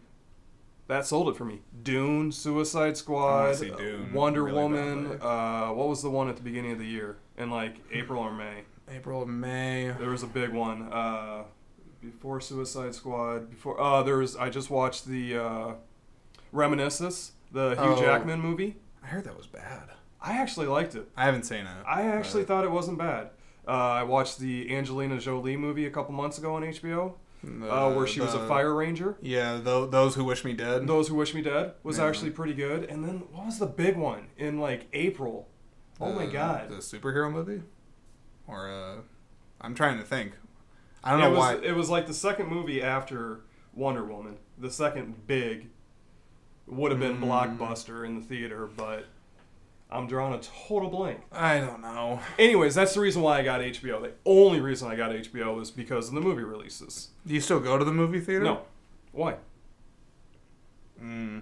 That sold it for me. Dune, Suicide Squad, Dune Wonder really Woman. Uh, what was the one at the beginning of the year in like April or May? April, or May. There was a big one uh, before Suicide Squad. Before uh, there was I just watched the uh, Reminiscence, the Hugh Oh. Jackman movie. I heard that was bad. I actually liked it. I haven't seen it. I actually but- thought it wasn't bad. Uh, I watched the Angelina Jolie movie a couple months ago on HBO, uh, where she was a fire ranger. Yeah, tho- those who wish me dead. Those Who Wish Me Dead was Yeah. actually pretty good. And then what was the big one in like April? Oh my god! The superhero movie, or uh, I'm trying to think. I don't it know was, why. It was like the second movie after Wonder Woman. The second big would have been Mm. blockbuster in the theater, but I'm drawing a total blank. I don't know. Anyways, that's the reason why I got HBO. The only reason I got HBO is because of the movie releases. Do you still go to the movie theater? No, why? Mm.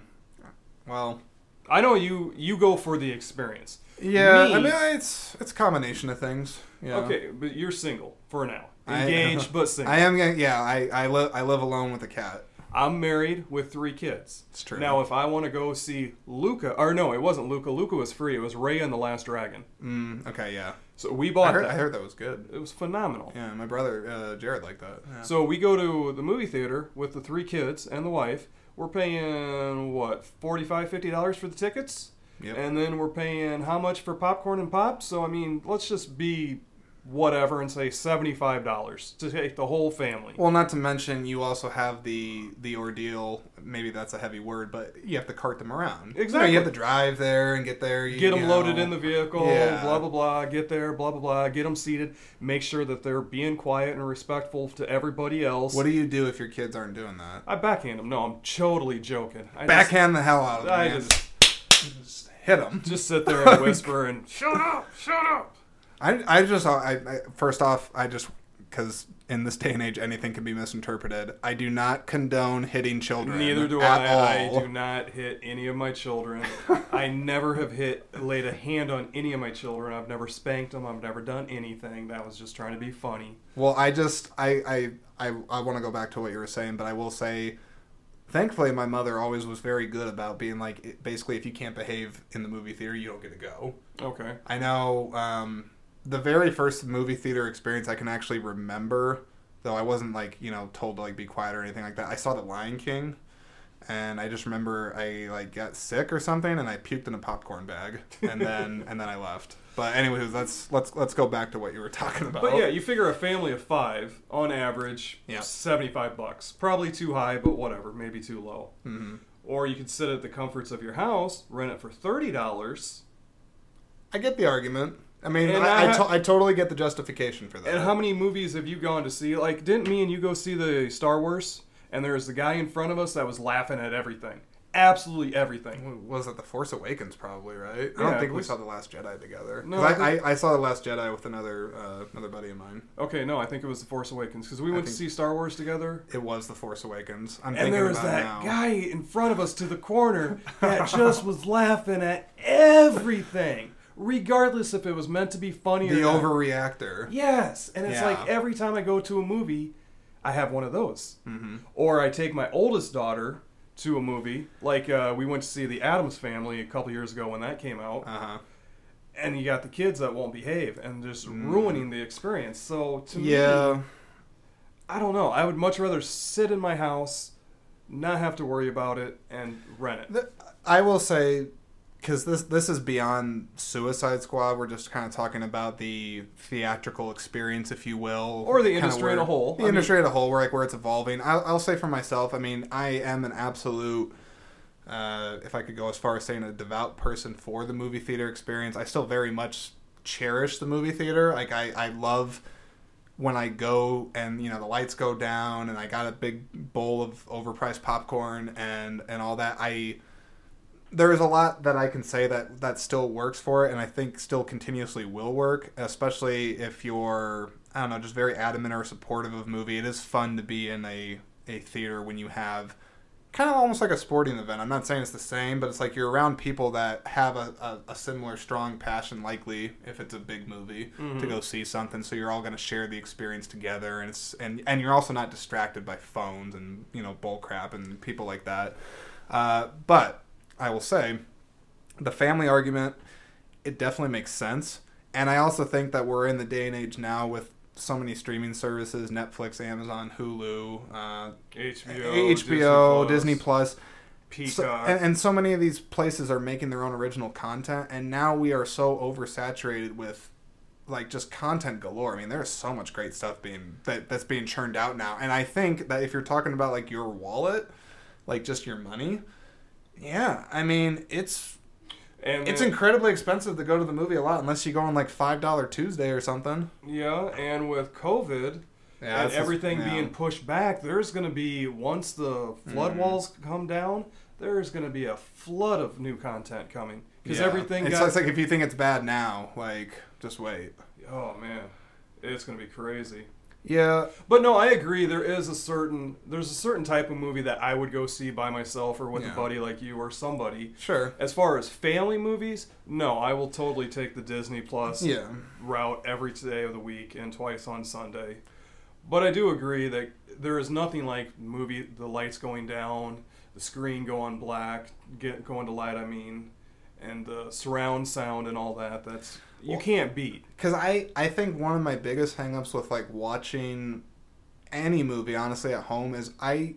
Well, I know you you go for the experience. yeah. Me- I mean, it's it's a combination of things. Yeah. Okay, but you're single for now. I- engaged but single. I am yeah. I I live I live alone with a cat. I'm married with three kids. It's true. Now, if I want to go see Luca, or no, it wasn't Luca. Luca was free. It was Raya and the Last Dragon. Mm, okay, yeah. So we I bought heard, that. I heard that was good. It was phenomenal. Yeah, my brother uh, Jared liked that. Yeah. So we go to the movie theater with the three kids and the wife. We're paying what 45 50 dollars for the tickets, Yep. and then we're paying how much for popcorn and pop. So I mean, let's just be whatever and say 75 dollars to take the whole family. Well, not to mention you also have the the ordeal. Maybe that's a heavy word, but you have to cart them around. You, know, Exactly. you have to drive there and get there. You, Get them you loaded in the vehicle, Yeah. blah blah blah. Get there, blah blah blah. Get them seated. Make sure that they're being quiet and respectful to everybody else. What do you do if your kids aren't doing that? I backhand them. No, I'm totally joking. I Backhand the hell out of them. I just Just hit them. just sit there and whisper and shut up, shut up. I, I just I, I first off I just because in this day and age anything can be misinterpreted. I do not condone hitting children. Neither do I. all. I do not hit any of my children. I never have hit laid a hand on any of my children. I've never spanked them. I've never done anything. That was just trying to be funny. Well, I just I I I, I want to go back to what you were saying, but I will say, thankfully, my mother always was very good about being like, basically, if you can't behave in the movie theater, you don't get to go. Okay. I know um, the very first movie theater experience I can actually remember, though I wasn't like you know told to like be quiet or anything like that. I saw The Lion King. And I just remember I like got sick or something, and I puked in a popcorn bag, and then and then I left. But anyways, let's let's let's go back to what you were talking about. But yeah, you figure a family of five on average, Yeah. seventy-five bucks. Probably too high, but whatever. Maybe too low. hmm Or you could sit at the comforts of your house, rent it for thirty dollars. I get the argument. I mean, And I, I, to- I totally get the justification for that. And how many movies have you gone to see? Like, didn't me and you go see the Star Wars? And there was the guy in front of us that was laughing at everything, absolutely everything. was it The Force Awakens? Probably right. I Yeah, don't think we saw The Last Jedi together. No, I I, I, I saw The Last Jedi with another uh, another buddy of mine. Okay, no, I think it was the Force Awakens because we went to see Star Wars together. It was The Force Awakens. I'm And thinking there was about that now. guy in front of us to the corner that just was laughing at everything, regardless if it was meant to be funny the or not. overreactor. Yes, and it's Yeah. like every time I go to a movie, I have one of those. hmm Or I take my oldest daughter to a movie, like uh, we went to see The Addams Family a couple years ago when that came out, Uh huh. and you got the kids that won't behave and just ruining the experience. So to me, Yeah. I don't know. I would much rather sit in my house, not have to worry about it, and rent it. I will say, because this this is beyond Suicide Squad. We're just kind of talking about the theatrical experience, if you will, Or the industry in a whole. The I mean- industry as a whole, where like where it's evolving. I'll, I'll say for myself. I mean, I am an absolute. Uh, if I could go as far as saying a devout person for the movie theater experience, I still very much cherish the movie theater. Like I, I love when I go and you know the lights go down and I got a big bowl of overpriced popcorn and and all that. I there is a lot that I can say that that still works for it, and I think still continuously will work, especially if you're I don't know just very adamant or supportive of movie. It is fun to be in a a theater when you have kind of almost like a sporting event. I'm not saying it's the same, but it's like you're around people that have a, a, a similar strong passion, likely if it's a big movie to go see something. So you're all going to share the experience together, and it's and and you're also not distracted by phones and you know bull crap and people like that. Uh, but I will say, the family argument, it definitely makes sense, and I also think that we're in the day and age now with so many streaming services netflix amazon hulu uh, HBO, HBO, Disney Plus. So, and, and so many of these places are making their own original content, and now we are so oversaturated with like just content galore. I mean, there's so much great stuff being that that's being churned out now, and I think that if you're talking about like your wallet, like just your money, yeah, I mean it's and it's then- incredibly expensive to go to the movie a lot unless you go on like five dollar Tuesday or something. yeah, and with COVID Yeah, and that's just- everything yeah. being pushed back, there's going to be once the flood Mhm. walls come down, there's going to be a flood of new content coming because Yeah. everything It's, got. it's like if you think it's bad now, like just wait. oh man, it's going to be crazy. Yeah, But no, I agree. There is a certain there's a certain type of movie that I would go see by myself or with Yeah. a buddy like you or somebody. sure. As far as family movies, no, I will totally take the Disney Plus Yeah. route every day of the week and twice on Sunday. But I do agree that there is nothing like movie the lights going down, the screen going black, get going to light. I mean, and the surround sound and all that. That's you Well- can't beat. Because I, I think one of my biggest hangups with like watching any movie, honestly, at home is I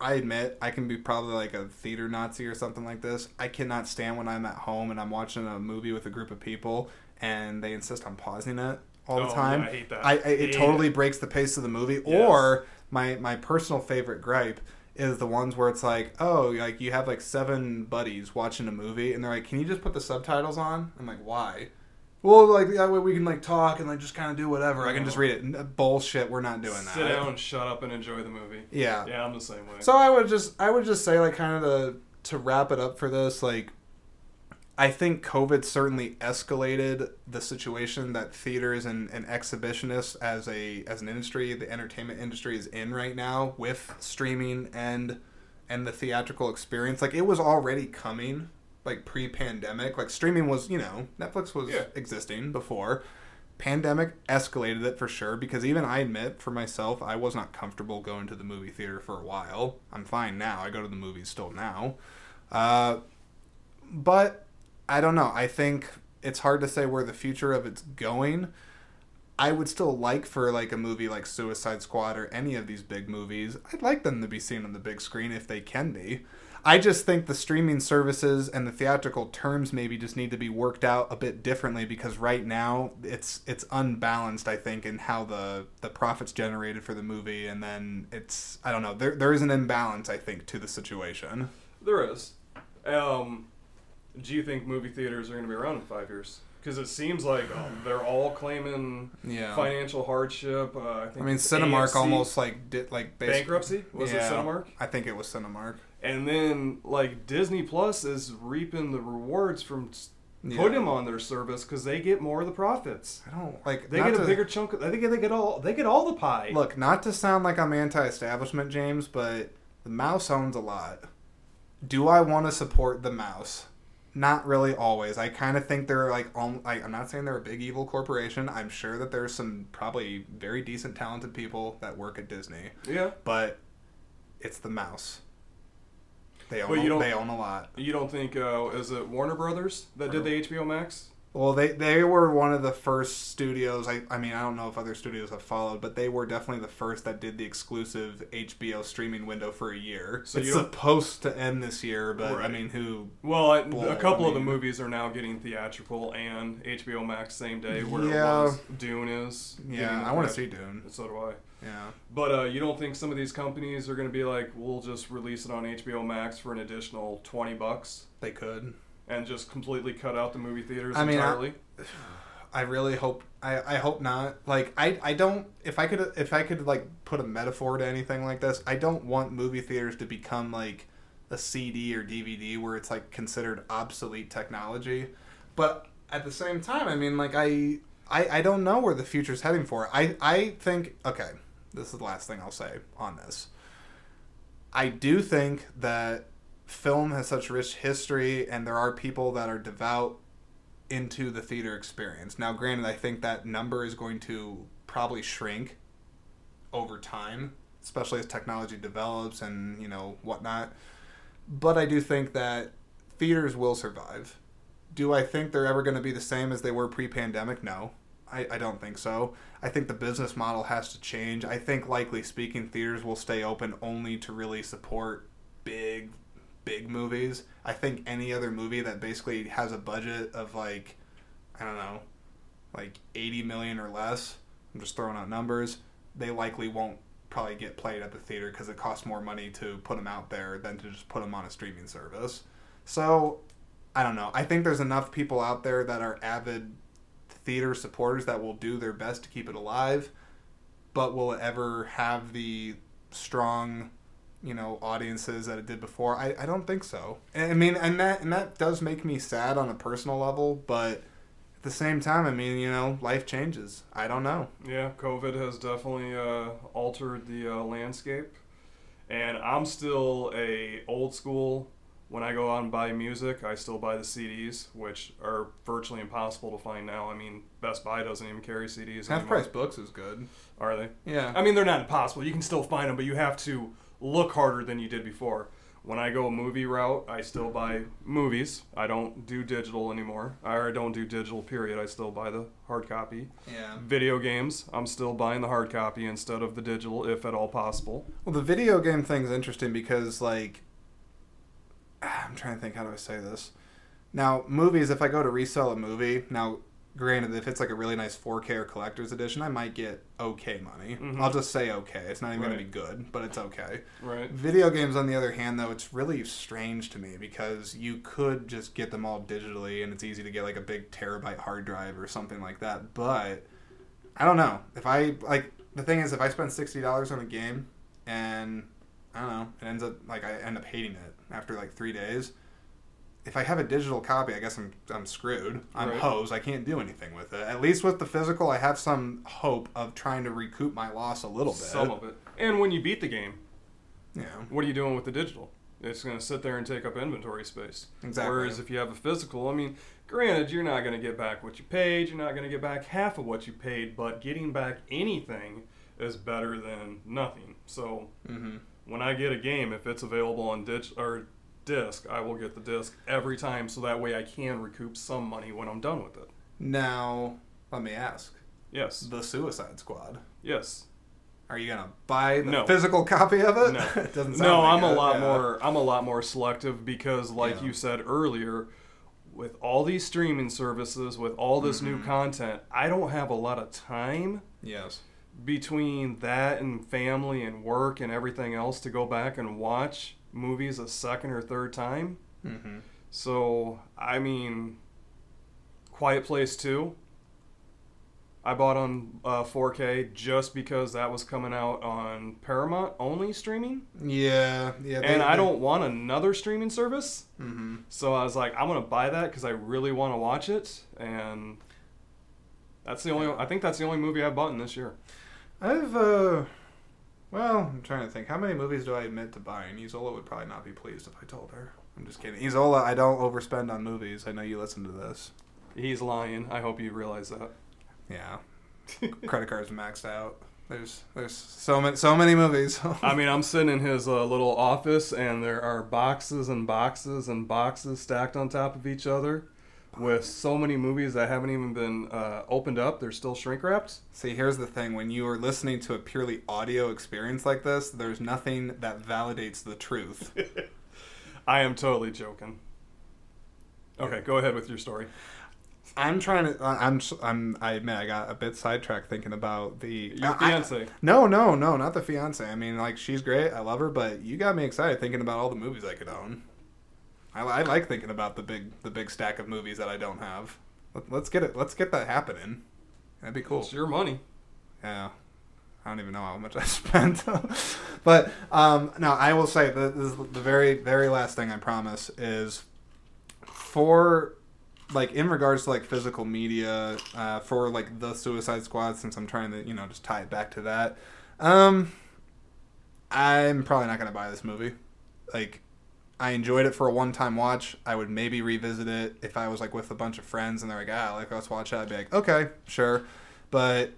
I admit I can be probably like a theater Nazi or something like this. I cannot stand when I'm at home and I'm watching a movie with a group of people and they insist on pausing it all the Oh, time. yeah, I hate that. I, I it totally breaks the pace of the movie. Yes. Or my my personal favorite gripe is the ones where it's like, oh, like you have like seven buddies watching a movie and they're like, can you just put the subtitles on? I'm like, why? Well, like that way we can like talk and like just kind of do whatever. I can just uh-huh. read it. Bullshit. We're not doing that. Sit down, shut up, and enjoy the movie. Yeah. Yeah, I'm the same way. So I would just I would just say like kind of to wrap it up for this like I think COVID certainly escalated the situation that theaters and, and exhibitionists as a as an industry, the entertainment industry is in right now with streaming and and the theatrical experience. Like it was already coming like pre-pandemic. Like streaming was, you know, Netflix was Yeah. existing before. Pandemic escalated it for sure because even I admit for myself, I was not comfortable going to the movie theater for a while. I'm fine now. I go to the movies still now. Uh, but I don't know. I think it's hard to say where the future of it's going. I would still like for like a movie like Suicide Squad or any of these big movies. I'd like them to be seen on the big screen if they can be. I just think the streaming services and the theatrical terms maybe just need to be worked out a bit differently because right now it's it's unbalanced I think in how the the profits generated for the movie and then it's I don't know there there is an imbalance I think to the situation. There is. Um, do you think movie theaters are going to be around in five years? Because it seems like um, they're all claiming Yeah. financial hardship. Uh, I, I mean Cinemark AMC almost like did like bankruptcy was Yeah. it Cinemark? I think it was Cinemark. And then like Disney Plus is reaping the rewards from Yeah. putting them on their service because they get more of the profits. I don't like They get a to- bigger chunk. Of, I think they get all. They get all the pie. Look, not to sound like I'm anti-establishment, James, but the mouse owns a lot. Do I want to support the mouse? Not really always. I kind of think they're like, like, I'm not saying they're a big evil corporation. I'm sure that there's some probably very decent, talented people that work at Disney, yeah. but it's the mouse. They own. But you a- don't- they own a lot. You don't think uh, is it Warner Brothers that did the HBO Max? Well, they they were one of the first studios. I I mean, I don't know if other studios have followed, but they were definitely the first that did the exclusive HBO streaming window for a year. So it's supposed to end this year, but I mean, who? Well, I, a couple I of the movies are now getting theatrical and HBO Max same day, where Yeah. was Dune is. Yeah, I want to see Dune. So do I. Yeah, But uh, you don't think some of these companies are going to be like, we'll just release it on HBO Max for an additional twenty bucks they could. And just completely cut out the movie theaters I mean, I- entirely? I really hope. I, I hope not. Like I I don't. If I could if I could like put a metaphor to anything like this, I don't want movie theaters to become like a CD or DVD where it's like considered obsolete technology. But at the same time, I mean, like I I, I don't know where the future's heading for. I I think okay. This is the last thing I'll say on this. I do think that film has such rich history, and there are people that are devout into the theater experience. Now, granted, I think that number is going to probably shrink over time, especially as technology develops and you know whatnot. But I do think that theaters will survive. Do I think they're ever going to be the same as they were pre-pandemic? No, I, I don't think so. I think the business model has to change. I think, likely speaking, theaters will stay open only to really support big, big movies. I think any other movie that basically has a budget of like, I don't know, like 80 million or less, I'm just throwing out numbers, they likely won't probably get played at the theater because it costs more money to put them out there than to just put them on a streaming service. So, I don't know. I think there's enough people out there that are avid theater supporters that will do their best to keep it alive, but will it ever have the strong, you know, audiences that it did before? I, I don't think so. I mean, and that and that does make me sad on a personal level, but at the same time, I mean, you know, life changes. I don't know. Yeah, COVID has definitely uh, altered the uh, landscape, and I'm still a old school When I go out and buy music, I still buy the CDs, which are virtually impossible to find now. I mean, Best Buy doesn't even carry CDs Half anymore. price books is good. Are they? Yeah. I mean, they're not impossible. You can still find them, but you have to look harder than you did before. When I go a movie route, I still buy movies. I don't do digital anymore. I don't do digital, period. I still buy the hard copy. yeah. Video games, I'm still buying the hard copy instead of the digital, if at all possible. Well, the video game thing's interesting because, like, I'm trying to think how do I say this. Now, movies, if I go to resell a movie, now, granted, if it's like a really nice 4K or collector's edition, I might get okay money. Mhm. I'll just say okay. It's not even going to be good, but it's okay. Right. Video games, on the other hand, though, it's really strange to me because you could just get them all digitally, and it's easy to get like a big terabyte hard drive or something like that. But I don't know if I like the thing is if I spend sixty dollars on a game and I don't know it ends up like I end up hating it after like three days. If I have a digital copy, I guess I'm I'm screwed. I'm Right. hosed. I can't do anything with it. At least with the physical, I have some hope of trying to recoup my loss a little bit. Some of it. And when you beat the game, yeah. what are you doing with the digital? It's going to sit there and take up inventory space. Exactly. Whereas if you have a physical, I mean, granted, you're not going to get back what you paid. You're not going to get back half of what you paid, but getting back anything is better than nothing. So Mm-hmm. when I get a game, if it's available on dig or disc, I will get the disc every time, so that way I can recoup some money when I'm done with it. Now, let me ask: Yes. the Suicide Squad. Yes. Are you gonna buy the No. physical copy of it? No. It doesn't no, like I'm a lot yeah. more. I'm a lot more selective because, like Yeah. you said earlier, with all these streaming services, with all this new Mhm. content, I don't have a lot of time Yes. between that and family and work and everything else to go back and watch movies a second or third time. Mm-hmm. So, I mean, Quiet Place 2, I bought on uh, 4K just because that was coming out on Paramount only streaming. Yeah. Yeah. and I don't want another streaming service. Mm-hmm. So I was like, I'm going to buy that because I really want to watch it. And that's the only, I think that's the only movie I've bought in this year. I've uh, well, I'm trying to think. How many movies do I admit to buying? Isola would probably not be pleased if I told her. I'm just kidding. Isola, I don't overspend on movies. I know you listen to this. He's lying. I hope you realize that. Yeah. Credit cards maxed out. There's there's so many so many movies. I mean, I'm sitting in his uh, little office, and there are boxes and boxes and boxes stacked on top of each other, with so many movies that haven't even been uh, opened up. They're still shrink wrapped. See, here's the thing: when you are listening to a purely audio experience like this, there's nothing that validates the truth. I am totally joking. Okay, go ahead with your story. I'm trying to. I- I'm. I'm. I admit I got a bit sidetracked thinking about the Your I- fiance. no, no, no, not the fiance. I mean, like she's great. I love her, but you got me excited thinking about all the movies I could own. I, I like thinking about the big, the big stack of movies that I don't have. Let, let's get it. Let's get that happening. That'd be cool. It's your money. Yeah. I don't even know how much I spent. but um, no, I will say is the very, very last thing I promise is for like in regards to like physical media uh, for like the Suicide Squad. Since I'm trying to you know just tie it back to that, um, I'm probably not gonna buy this movie. Like I enjoyed it for a one-time watch. I would maybe revisit it if I was like with a bunch of friends and they're like, ah, like let's watch that. I'd be like, okay, sure, but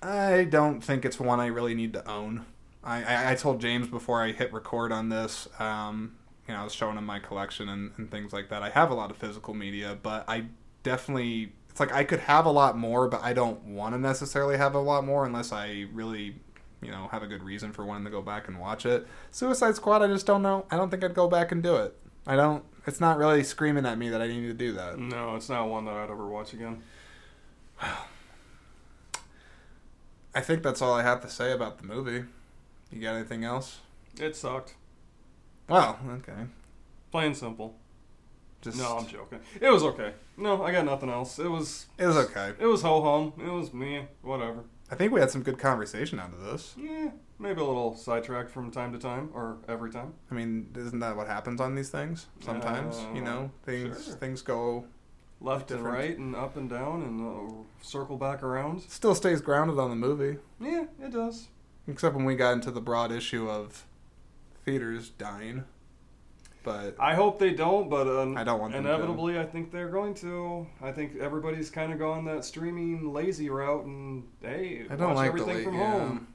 I don't think it's one I really need to own. I, I, I told James before I hit record on this, um, you know, I was showing him my collection and, and things like that. I have a lot of physical media, but I definitely, it's like I could have a lot more, but I don't want to necessarily have a lot more unless I really, you know, have a good reason for wanting to go back and watch it. Suicide Squad, I just don't know. I don't think I'd go back and do it. I don't, it's not really screaming at me that I need to do that. No, it's not one that I'd ever watch again. I think that's all I have to say about the movie. You got anything else? It sucked. Well, okay. Plain simple. Just No, I'm joking. It was okay. No, I got nothing else. It was it was okay. it was ho hum. It was me. Whatever. I think we had some good conversation out of this. Yeah, maybe a little sidetracked from time to time or every time. I mean, isn't that what happens on these things? Sometimes, you know, Uh, things sure. things go Left and right and up and down and uh, circle back around. still stays grounded on the movie, Yeah, it does. except when we got into the broad issue of theaters dying. But I hope they don't, but um, I don't want inevitably, I think they're going to. I think everybody's kind of gone that streaming lazy route, and hey, I don't watch like everything the from yeah. home.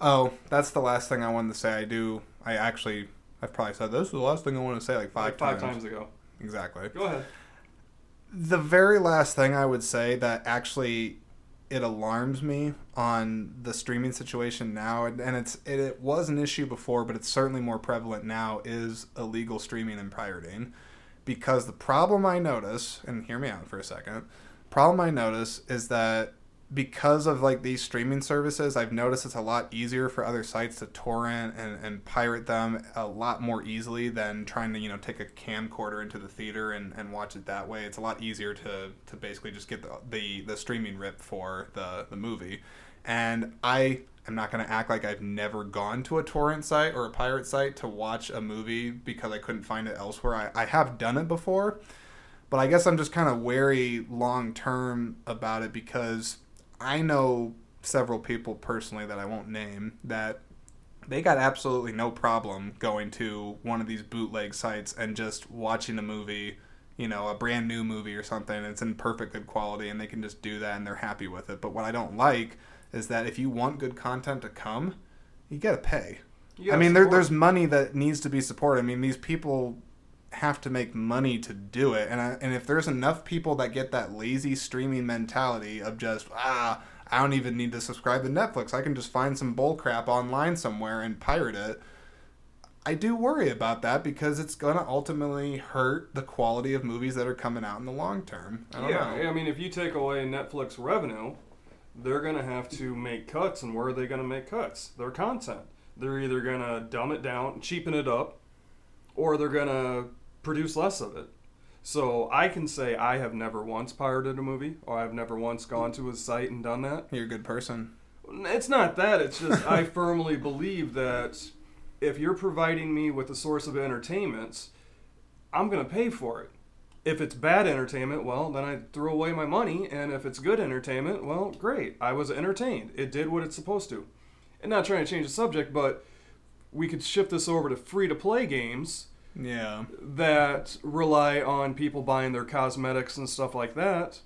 Oh, that's the last thing I wanted to say. I do. I actually, I've probably said this is the last thing I want to say like five Like five times. times ago. Exactly. Go ahead. The very last thing I would say that actually it alarms me on the streaming situation now, and, it's it, it was an issue before, but it's certainly more prevalent now. Is illegal streaming and pirating, because the problem I notice, and hear me out for a second, problem I notice is that because of like these streaming services, I've noticed it's a lot easier for other sites to torrent and, and pirate them a lot more easily than trying to, you know, take a camcorder into the theater and, and watch it that way. It's a lot easier to, to basically just get the, the, the streaming rip for the, the movie. And I am not going to act like I've never gone to a torrent site or a pirate site to watch a movie because I couldn't find it elsewhere. I, I have done it before, but I guess I'm just kind of wary long term about it because I know several people personally that I won't name that they got absolutely no problem going to one of these bootleg sites and just watching a movie, you know, a brand new movie or something. And it's in perfect good quality and they can just do that and they're happy with it. But what I don't like is that if you want good content to come, you got to pay. I mean, there, there's money that needs to be supported. I mean, these people have to make money to do it, and I, and if there's enough people that get that lazy streaming mentality of just ah, I don't even need to subscribe to Netflix. I can just find some bull crap online somewhere and pirate it. I do worry about that because it's gonna ultimately hurt the quality of movies that are coming out in the long term. I don't yeah, know. I mean, if you take away Netflix revenue, they're going to have to make cuts, and where are they going to make cuts? Their content. They're either going to dumb it down, cheapen it up, or they're going to produce less of it. So I can say I have never once pirated a movie, or I've never once gone to a site and done that. You're a good person. It's not that. It's just I firmly believe that if you're providing me with a source of entertainment, I'm going to pay for it. If it's bad entertainment, well, then I throw away my money. And if it's good entertainment, well, great. I was entertained. It did what it's supposed to. And not trying to change the subject, but we could shift this over to free to play games Yeah. that rely on people buying their cosmetics and stuff like that.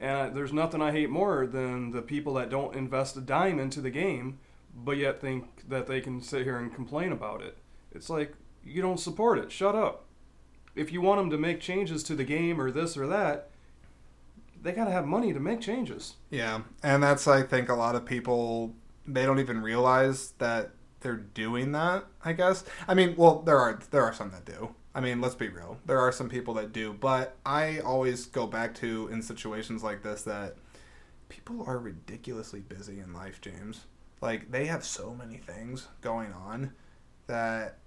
And there's nothing I hate more than the people that don't invest a dime into the game, but yet think that they can sit here and complain about it. It's like, you don't support it. Shut up. If you want them to make changes to the game or this or that, they got to have money to make changes. Yeah, and that's I think a lot of people they don't even realize that they're doing that. I guess. I mean, well, there are there are some that do. I mean, let's be real. There are some people that do, but I always go back to in situations like this that people are ridiculously busy in life, James. Like they have so many things going on that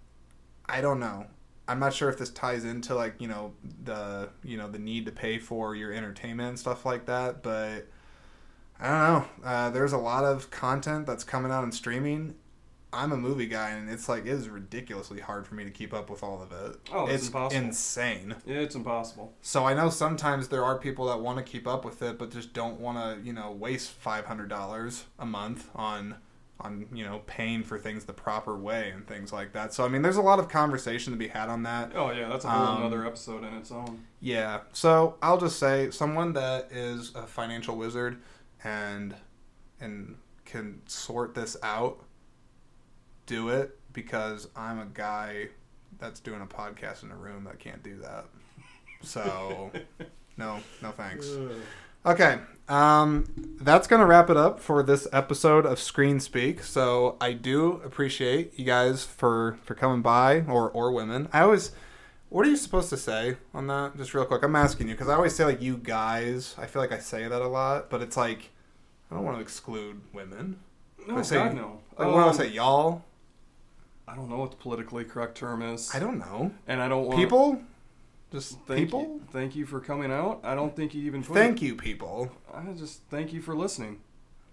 I don't know. I'm not sure if this ties into like you know the you know the need to pay for your entertainment and stuff like that, but I don't know. Uh, there's a lot of content that's coming out in streaming. I'm a movie guy, and it's like it is ridiculously hard for me to keep up with all of it. Oh, it's impossible. insane. Yeah, It's impossible. So I know sometimes there are people that want to keep up with it, but just don't want to, you know, waste five hundred dollars a month on, on you know, paying for things the proper way and things like that. So I mean, there's a lot of conversation to be had on that. Oh, yeah, that's a whole Um, other episode in its own. Yeah. So I'll just say someone that is a financial wizard and and can sort this out, do it because I'm a guy that's doing a podcast in a room that can't do that. So no, no thanks. Okay. Um, that's going to wrap it up for this episode of Screen Speak. So I do appreciate you guys for, for coming by, or, or women. I always, what are you supposed to say on that? Just real quick. I'm asking you because I always say like you guys. I feel like I say that a lot, but it's like I don't want to exclude women. No, I say- God, no. Like what do I Um, say, y'all? I don't know what the politically correct term is. I don't know. and I don't want People, just Thank people. You, thank you for coming out. I don't think you even Thank you, people. I just thank you for listening.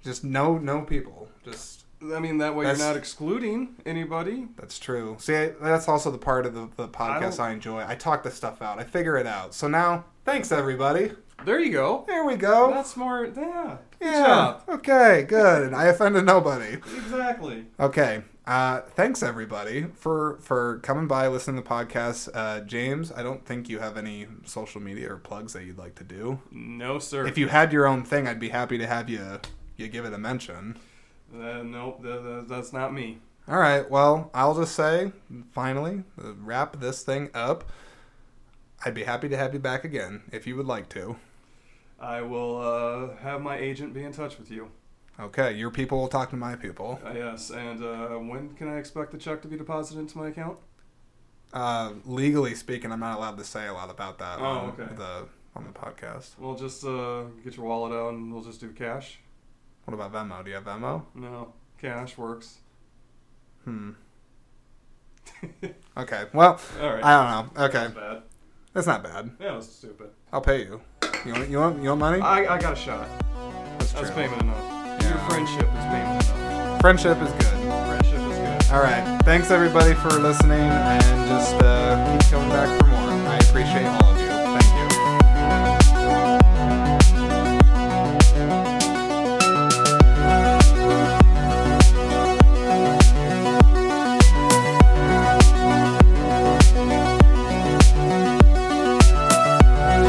Just no, no people. Just I mean that way That's- you're not excluding anybody. That's true. See, I, that's also the part of the, the podcast don't- I, enjoy. I talk this stuff out. I figure it out. So now, thanks everybody. There you go. There we go. That's smart. Yeah. Good yeah. job. Okay. Good. And I offended nobody. Exactly. Okay. Uh, thanks everybody for for coming by, listening to the podcast. Uh, James, I don't think you have any social media or plugs that you'd like to do. No, sir. If you had your own thing, I'd be happy to have you you give it a mention. Uh, nope, th- th- that's not me. All right. Well, I'll just say, finally, uh, wrap this thing up. I'd be happy to have you back again if you would like to. I will uh, have my agent be in touch with you. Okay, your people will talk to my people. Uh, yes, and uh, when can I expect the check to be deposited into my account? Uh, legally speaking, I'm not allowed to say a lot about that Oh, on okay. the on the podcast. We'll just uh, get your wallet out and we'll just do cash. What about Venmo? Do you have Venmo? No, cash works. Hmm. Okay. Well, All right. I don't know. Okay, That's bad. that's not bad. Yeah, that's stupid. I'll pay you. You want you want you want money? I, I got a shot. That's That's payment enough. Friendship is payment. Friendship is good. Friendship is good. All right. Thanks everybody for listening, and just uh, keep coming back for more. I appreciate all.